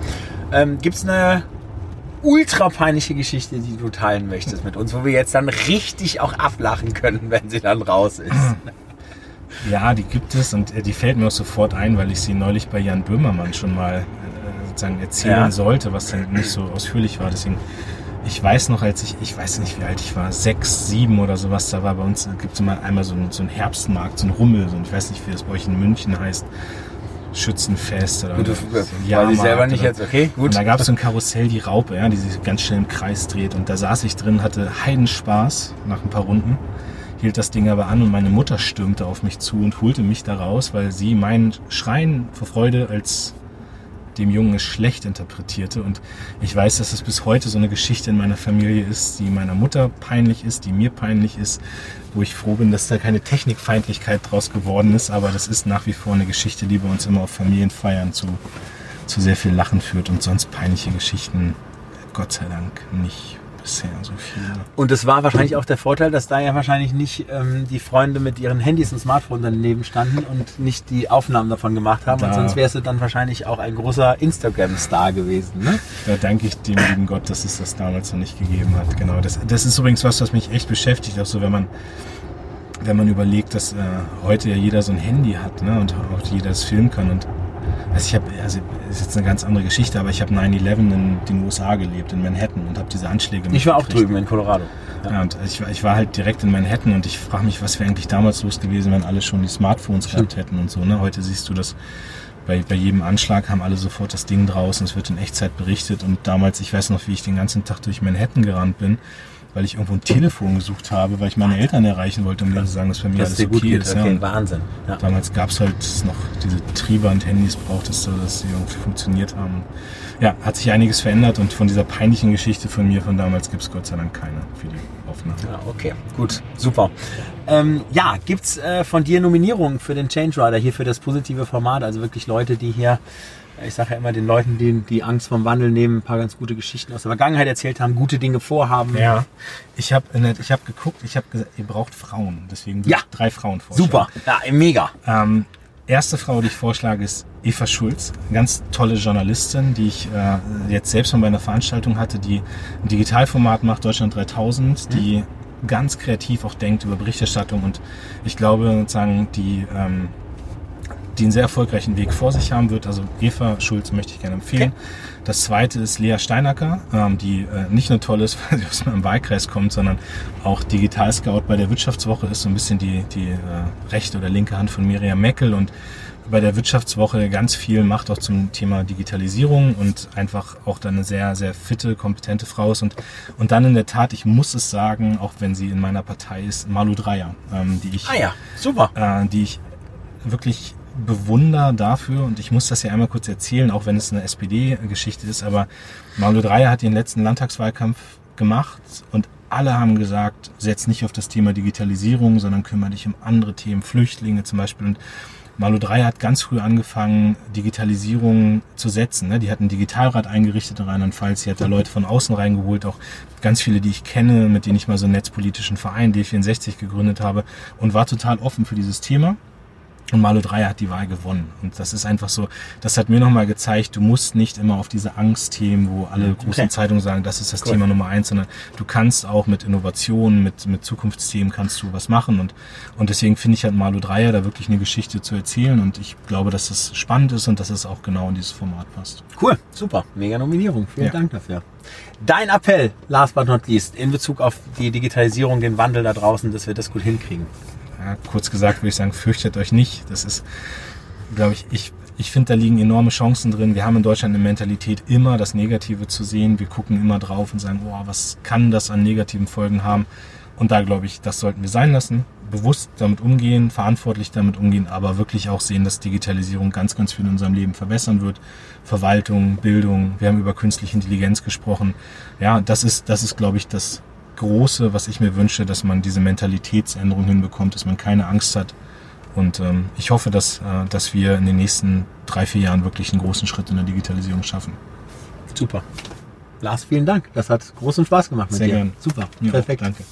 Ähm, Gibt es eine ultra peinliche Geschichte, die du teilen möchtest mit uns, wo wir jetzt dann richtig auch ablachen können, wenn sie dann raus ist? Ja, die gibt es und äh, die fällt mir auch sofort ein, weil ich sie neulich bei Jan Böhmermann schon mal äh, sozusagen erzählen Ja. sollte, was dann nicht so ausführlich war. Deswegen, ich weiß noch, als ich, ich weiß nicht, wie alt ich war, sechs, sieben oder sowas, da war bei uns, gibt es immer einmal so einen, so einen Herbstmarkt, so einen Rummel, so, ein- ich weiß nicht, wie das bei euch in München heißt, Schützenfest oder Gut, ein weiß ich selber nicht oder- jetzt. Okay, gut. und da gab es so ein Karussell, die Raupe, ja, die sich ganz schnell im Kreis dreht. Und da saß ich drin, hatte Heidenspaß nach ein paar Runden, hielt das Ding aber an und meine Mutter stürmte auf mich zu und holte mich da raus, weil sie mein Schreien vor Freude als dem Jungen es schlecht interpretierte. Und ich weiß, dass es bis heute so eine Geschichte in meiner Familie ist, die meiner Mutter peinlich ist, die mir peinlich ist, wo ich froh bin, dass da keine Technikfeindlichkeit draus geworden ist. Aber das ist nach wie vor eine Geschichte, die bei uns immer auf Familienfeiern zu, zu sehr viel Lachen führt und sonst peinliche Geschichten, Gott sei Dank, nicht bisher so viele. Und es war wahrscheinlich auch der Vorteil, dass da ja wahrscheinlich nicht ähm, die Freunde mit ihren Handys und Smartphones daneben standen und nicht die Aufnahmen davon gemacht haben. Und Da- sonst wärst du dann wahrscheinlich auch ein großer Instagram-Star gewesen. Ne? Da danke ich dem lieben Gott, dass es das damals noch nicht gegeben hat. Genau, das, das ist übrigens was, was mich echt beschäftigt, auch so wenn man wenn man überlegt, dass äh, heute ja jeder so ein Handy hat ne, und auch jeder es filmen kann. Und also ich habe, also ist jetzt eine ganz andere Geschichte, aber ich habe 9-11 in den USA gelebt, in Manhattan und habe diese Anschläge Ich war auch drüben in Colorado. Ja, und ich, war- ich war halt direkt in Manhattan und ich frage mich, was wäre eigentlich damals los gewesen, wenn alle schon die Smartphones gehabt hätten und so. Ne? Heute siehst du das, bei, bei jedem Anschlag haben alle sofort das Ding draußen, es wird in Echtzeit berichtet. Und damals, ich weiß noch, wie ich den ganzen Tag durch Manhattan gerannt bin, weil ich irgendwo ein Telefon gesucht habe, weil ich meine Eltern erreichen wollte, um denen zu sagen, dass bei mir Dass es alles dir gut okay geht. ist. Ja. Okay, Und Wahnsinn. Ja. Damals gab es halt noch diese Trieband-Handys, brauchtest du, dass sie irgendwie funktioniert haben. Ja, hat sich einiges verändert und von dieser peinlichen Geschichte von mir von damals gibt es Gott sei Dank keine Videoaufnahme. Ja, okay, gut, super. Ähm, ja, gibt's äh, von dir Nominierungen für den Change Rider hier für das positive Format? Also wirklich Leute, die hier, ich sage ja immer den Leuten, die die Angst vom Wandel nehmen, ein paar ganz gute Geschichten aus der Vergangenheit erzählt haben, gute Dinge vorhaben. Ja, ich habe ich hab geguckt, ich habe gesagt, ihr braucht Frauen. Deswegen Ja. drei Frauen vorschlagen. Super, ja, mega. Ähm, erste Frau, die ich vorschlage, ist Eva Schulz. Eine ganz tolle Journalistin, die ich äh, jetzt selbst mal bei einer Veranstaltung hatte, die ein Digitalformat macht, Deutschland 3000, die ganz kreativ auch denkt über Berichterstattung und ich glaube sozusagen, die, ähm, die einen sehr erfolgreichen Weg vor sich haben wird. Also Eva Schulz möchte ich gerne empfehlen. Das zweite ist Lea Steinacker, ähm, die äh, nicht nur toll ist, weil sie aus meinem Wahlkreis kommt, sondern auch Digital Scout bei der Wirtschaftswoche ist, so ein bisschen die, die äh, rechte oder linke Hand von Miriam Meckel und bei der Wirtschaftswoche ganz viel macht auch zum Thema Digitalisierung und einfach auch dann eine sehr, sehr fitte, kompetente Frau ist. Und, und dann in der Tat, ich muss es sagen, auch wenn sie in meiner Partei ist, Malu Dreyer, ähm, die ich Ah ja, super. äh, die ich wirklich bewundere dafür und ich muss das ja einmal kurz erzählen, auch wenn es eine SPD-Geschichte ist, aber Manuel Dreyer hat den letzten Landtagswahlkampf gemacht und alle haben gesagt, setz nicht auf das Thema Digitalisierung, sondern kümmere dich um andere Themen, Flüchtlinge zum Beispiel und Malu Dreyer hat ganz früh angefangen, Digitalisierung zu setzen. Ne? Die hat ein Digitalrad eingerichtet in Rheinland-Pfalz. Sie hat da Leute von außen reingeholt, auch ganz viele, die ich kenne, mit denen ich mal so einen netzpolitischen Verein, D64, gegründet habe und war total offen für dieses Thema. Und Malu Dreyer hat die Wahl gewonnen. Und das ist einfach so, das hat mir nochmal gezeigt, du musst nicht immer auf diese Angstthemen, wo alle großen Okay. Zeitungen sagen, das ist das Cool. Thema Nummer eins, sondern du kannst auch mit Innovationen, mit, mit Zukunftsthemen kannst du was machen. Und, und deswegen finde ich halt Malu Dreyer da wirklich eine Geschichte zu erzählen. Und ich glaube, dass das spannend ist und dass es auch genau in dieses Format passt. Cool, super. Mega Nominierung. Vielen Ja. Dank dafür. Dein Appell, last but not least, in Bezug auf die Digitalisierung, den Wandel da draußen, dass wir das gut hinkriegen. Ja, kurz gesagt würde ich sagen, fürchtet euch nicht. Das ist, glaube ich, ich, ich finde, da liegen enorme Chancen drin. Wir haben in Deutschland eine Mentalität, immer das Negative zu sehen. Wir gucken immer drauf und sagen, oh, was kann das an negativen Folgen haben? Und da glaube ich, das sollten wir sein lassen, bewusst damit umgehen, verantwortlich damit umgehen, aber wirklich auch sehen, dass Digitalisierung ganz, ganz viel in unserem Leben verbessern wird. Verwaltung, Bildung, wir haben über künstliche Intelligenz gesprochen. Ja, das ist, das ist, glaube ich, das Große, was ich mir wünsche, dass man diese Mentalitätsänderung hinbekommt, dass man keine Angst hat. Und ähm, ich hoffe, dass, äh, dass wir in den nächsten drei, vier Jahren wirklich einen großen Schritt in der Digitalisierung schaffen. Super. Lars, vielen Dank. Das hat großen Spaß gemacht mit Sehr dir. gern. Super. Auch. Perfekt. Danke.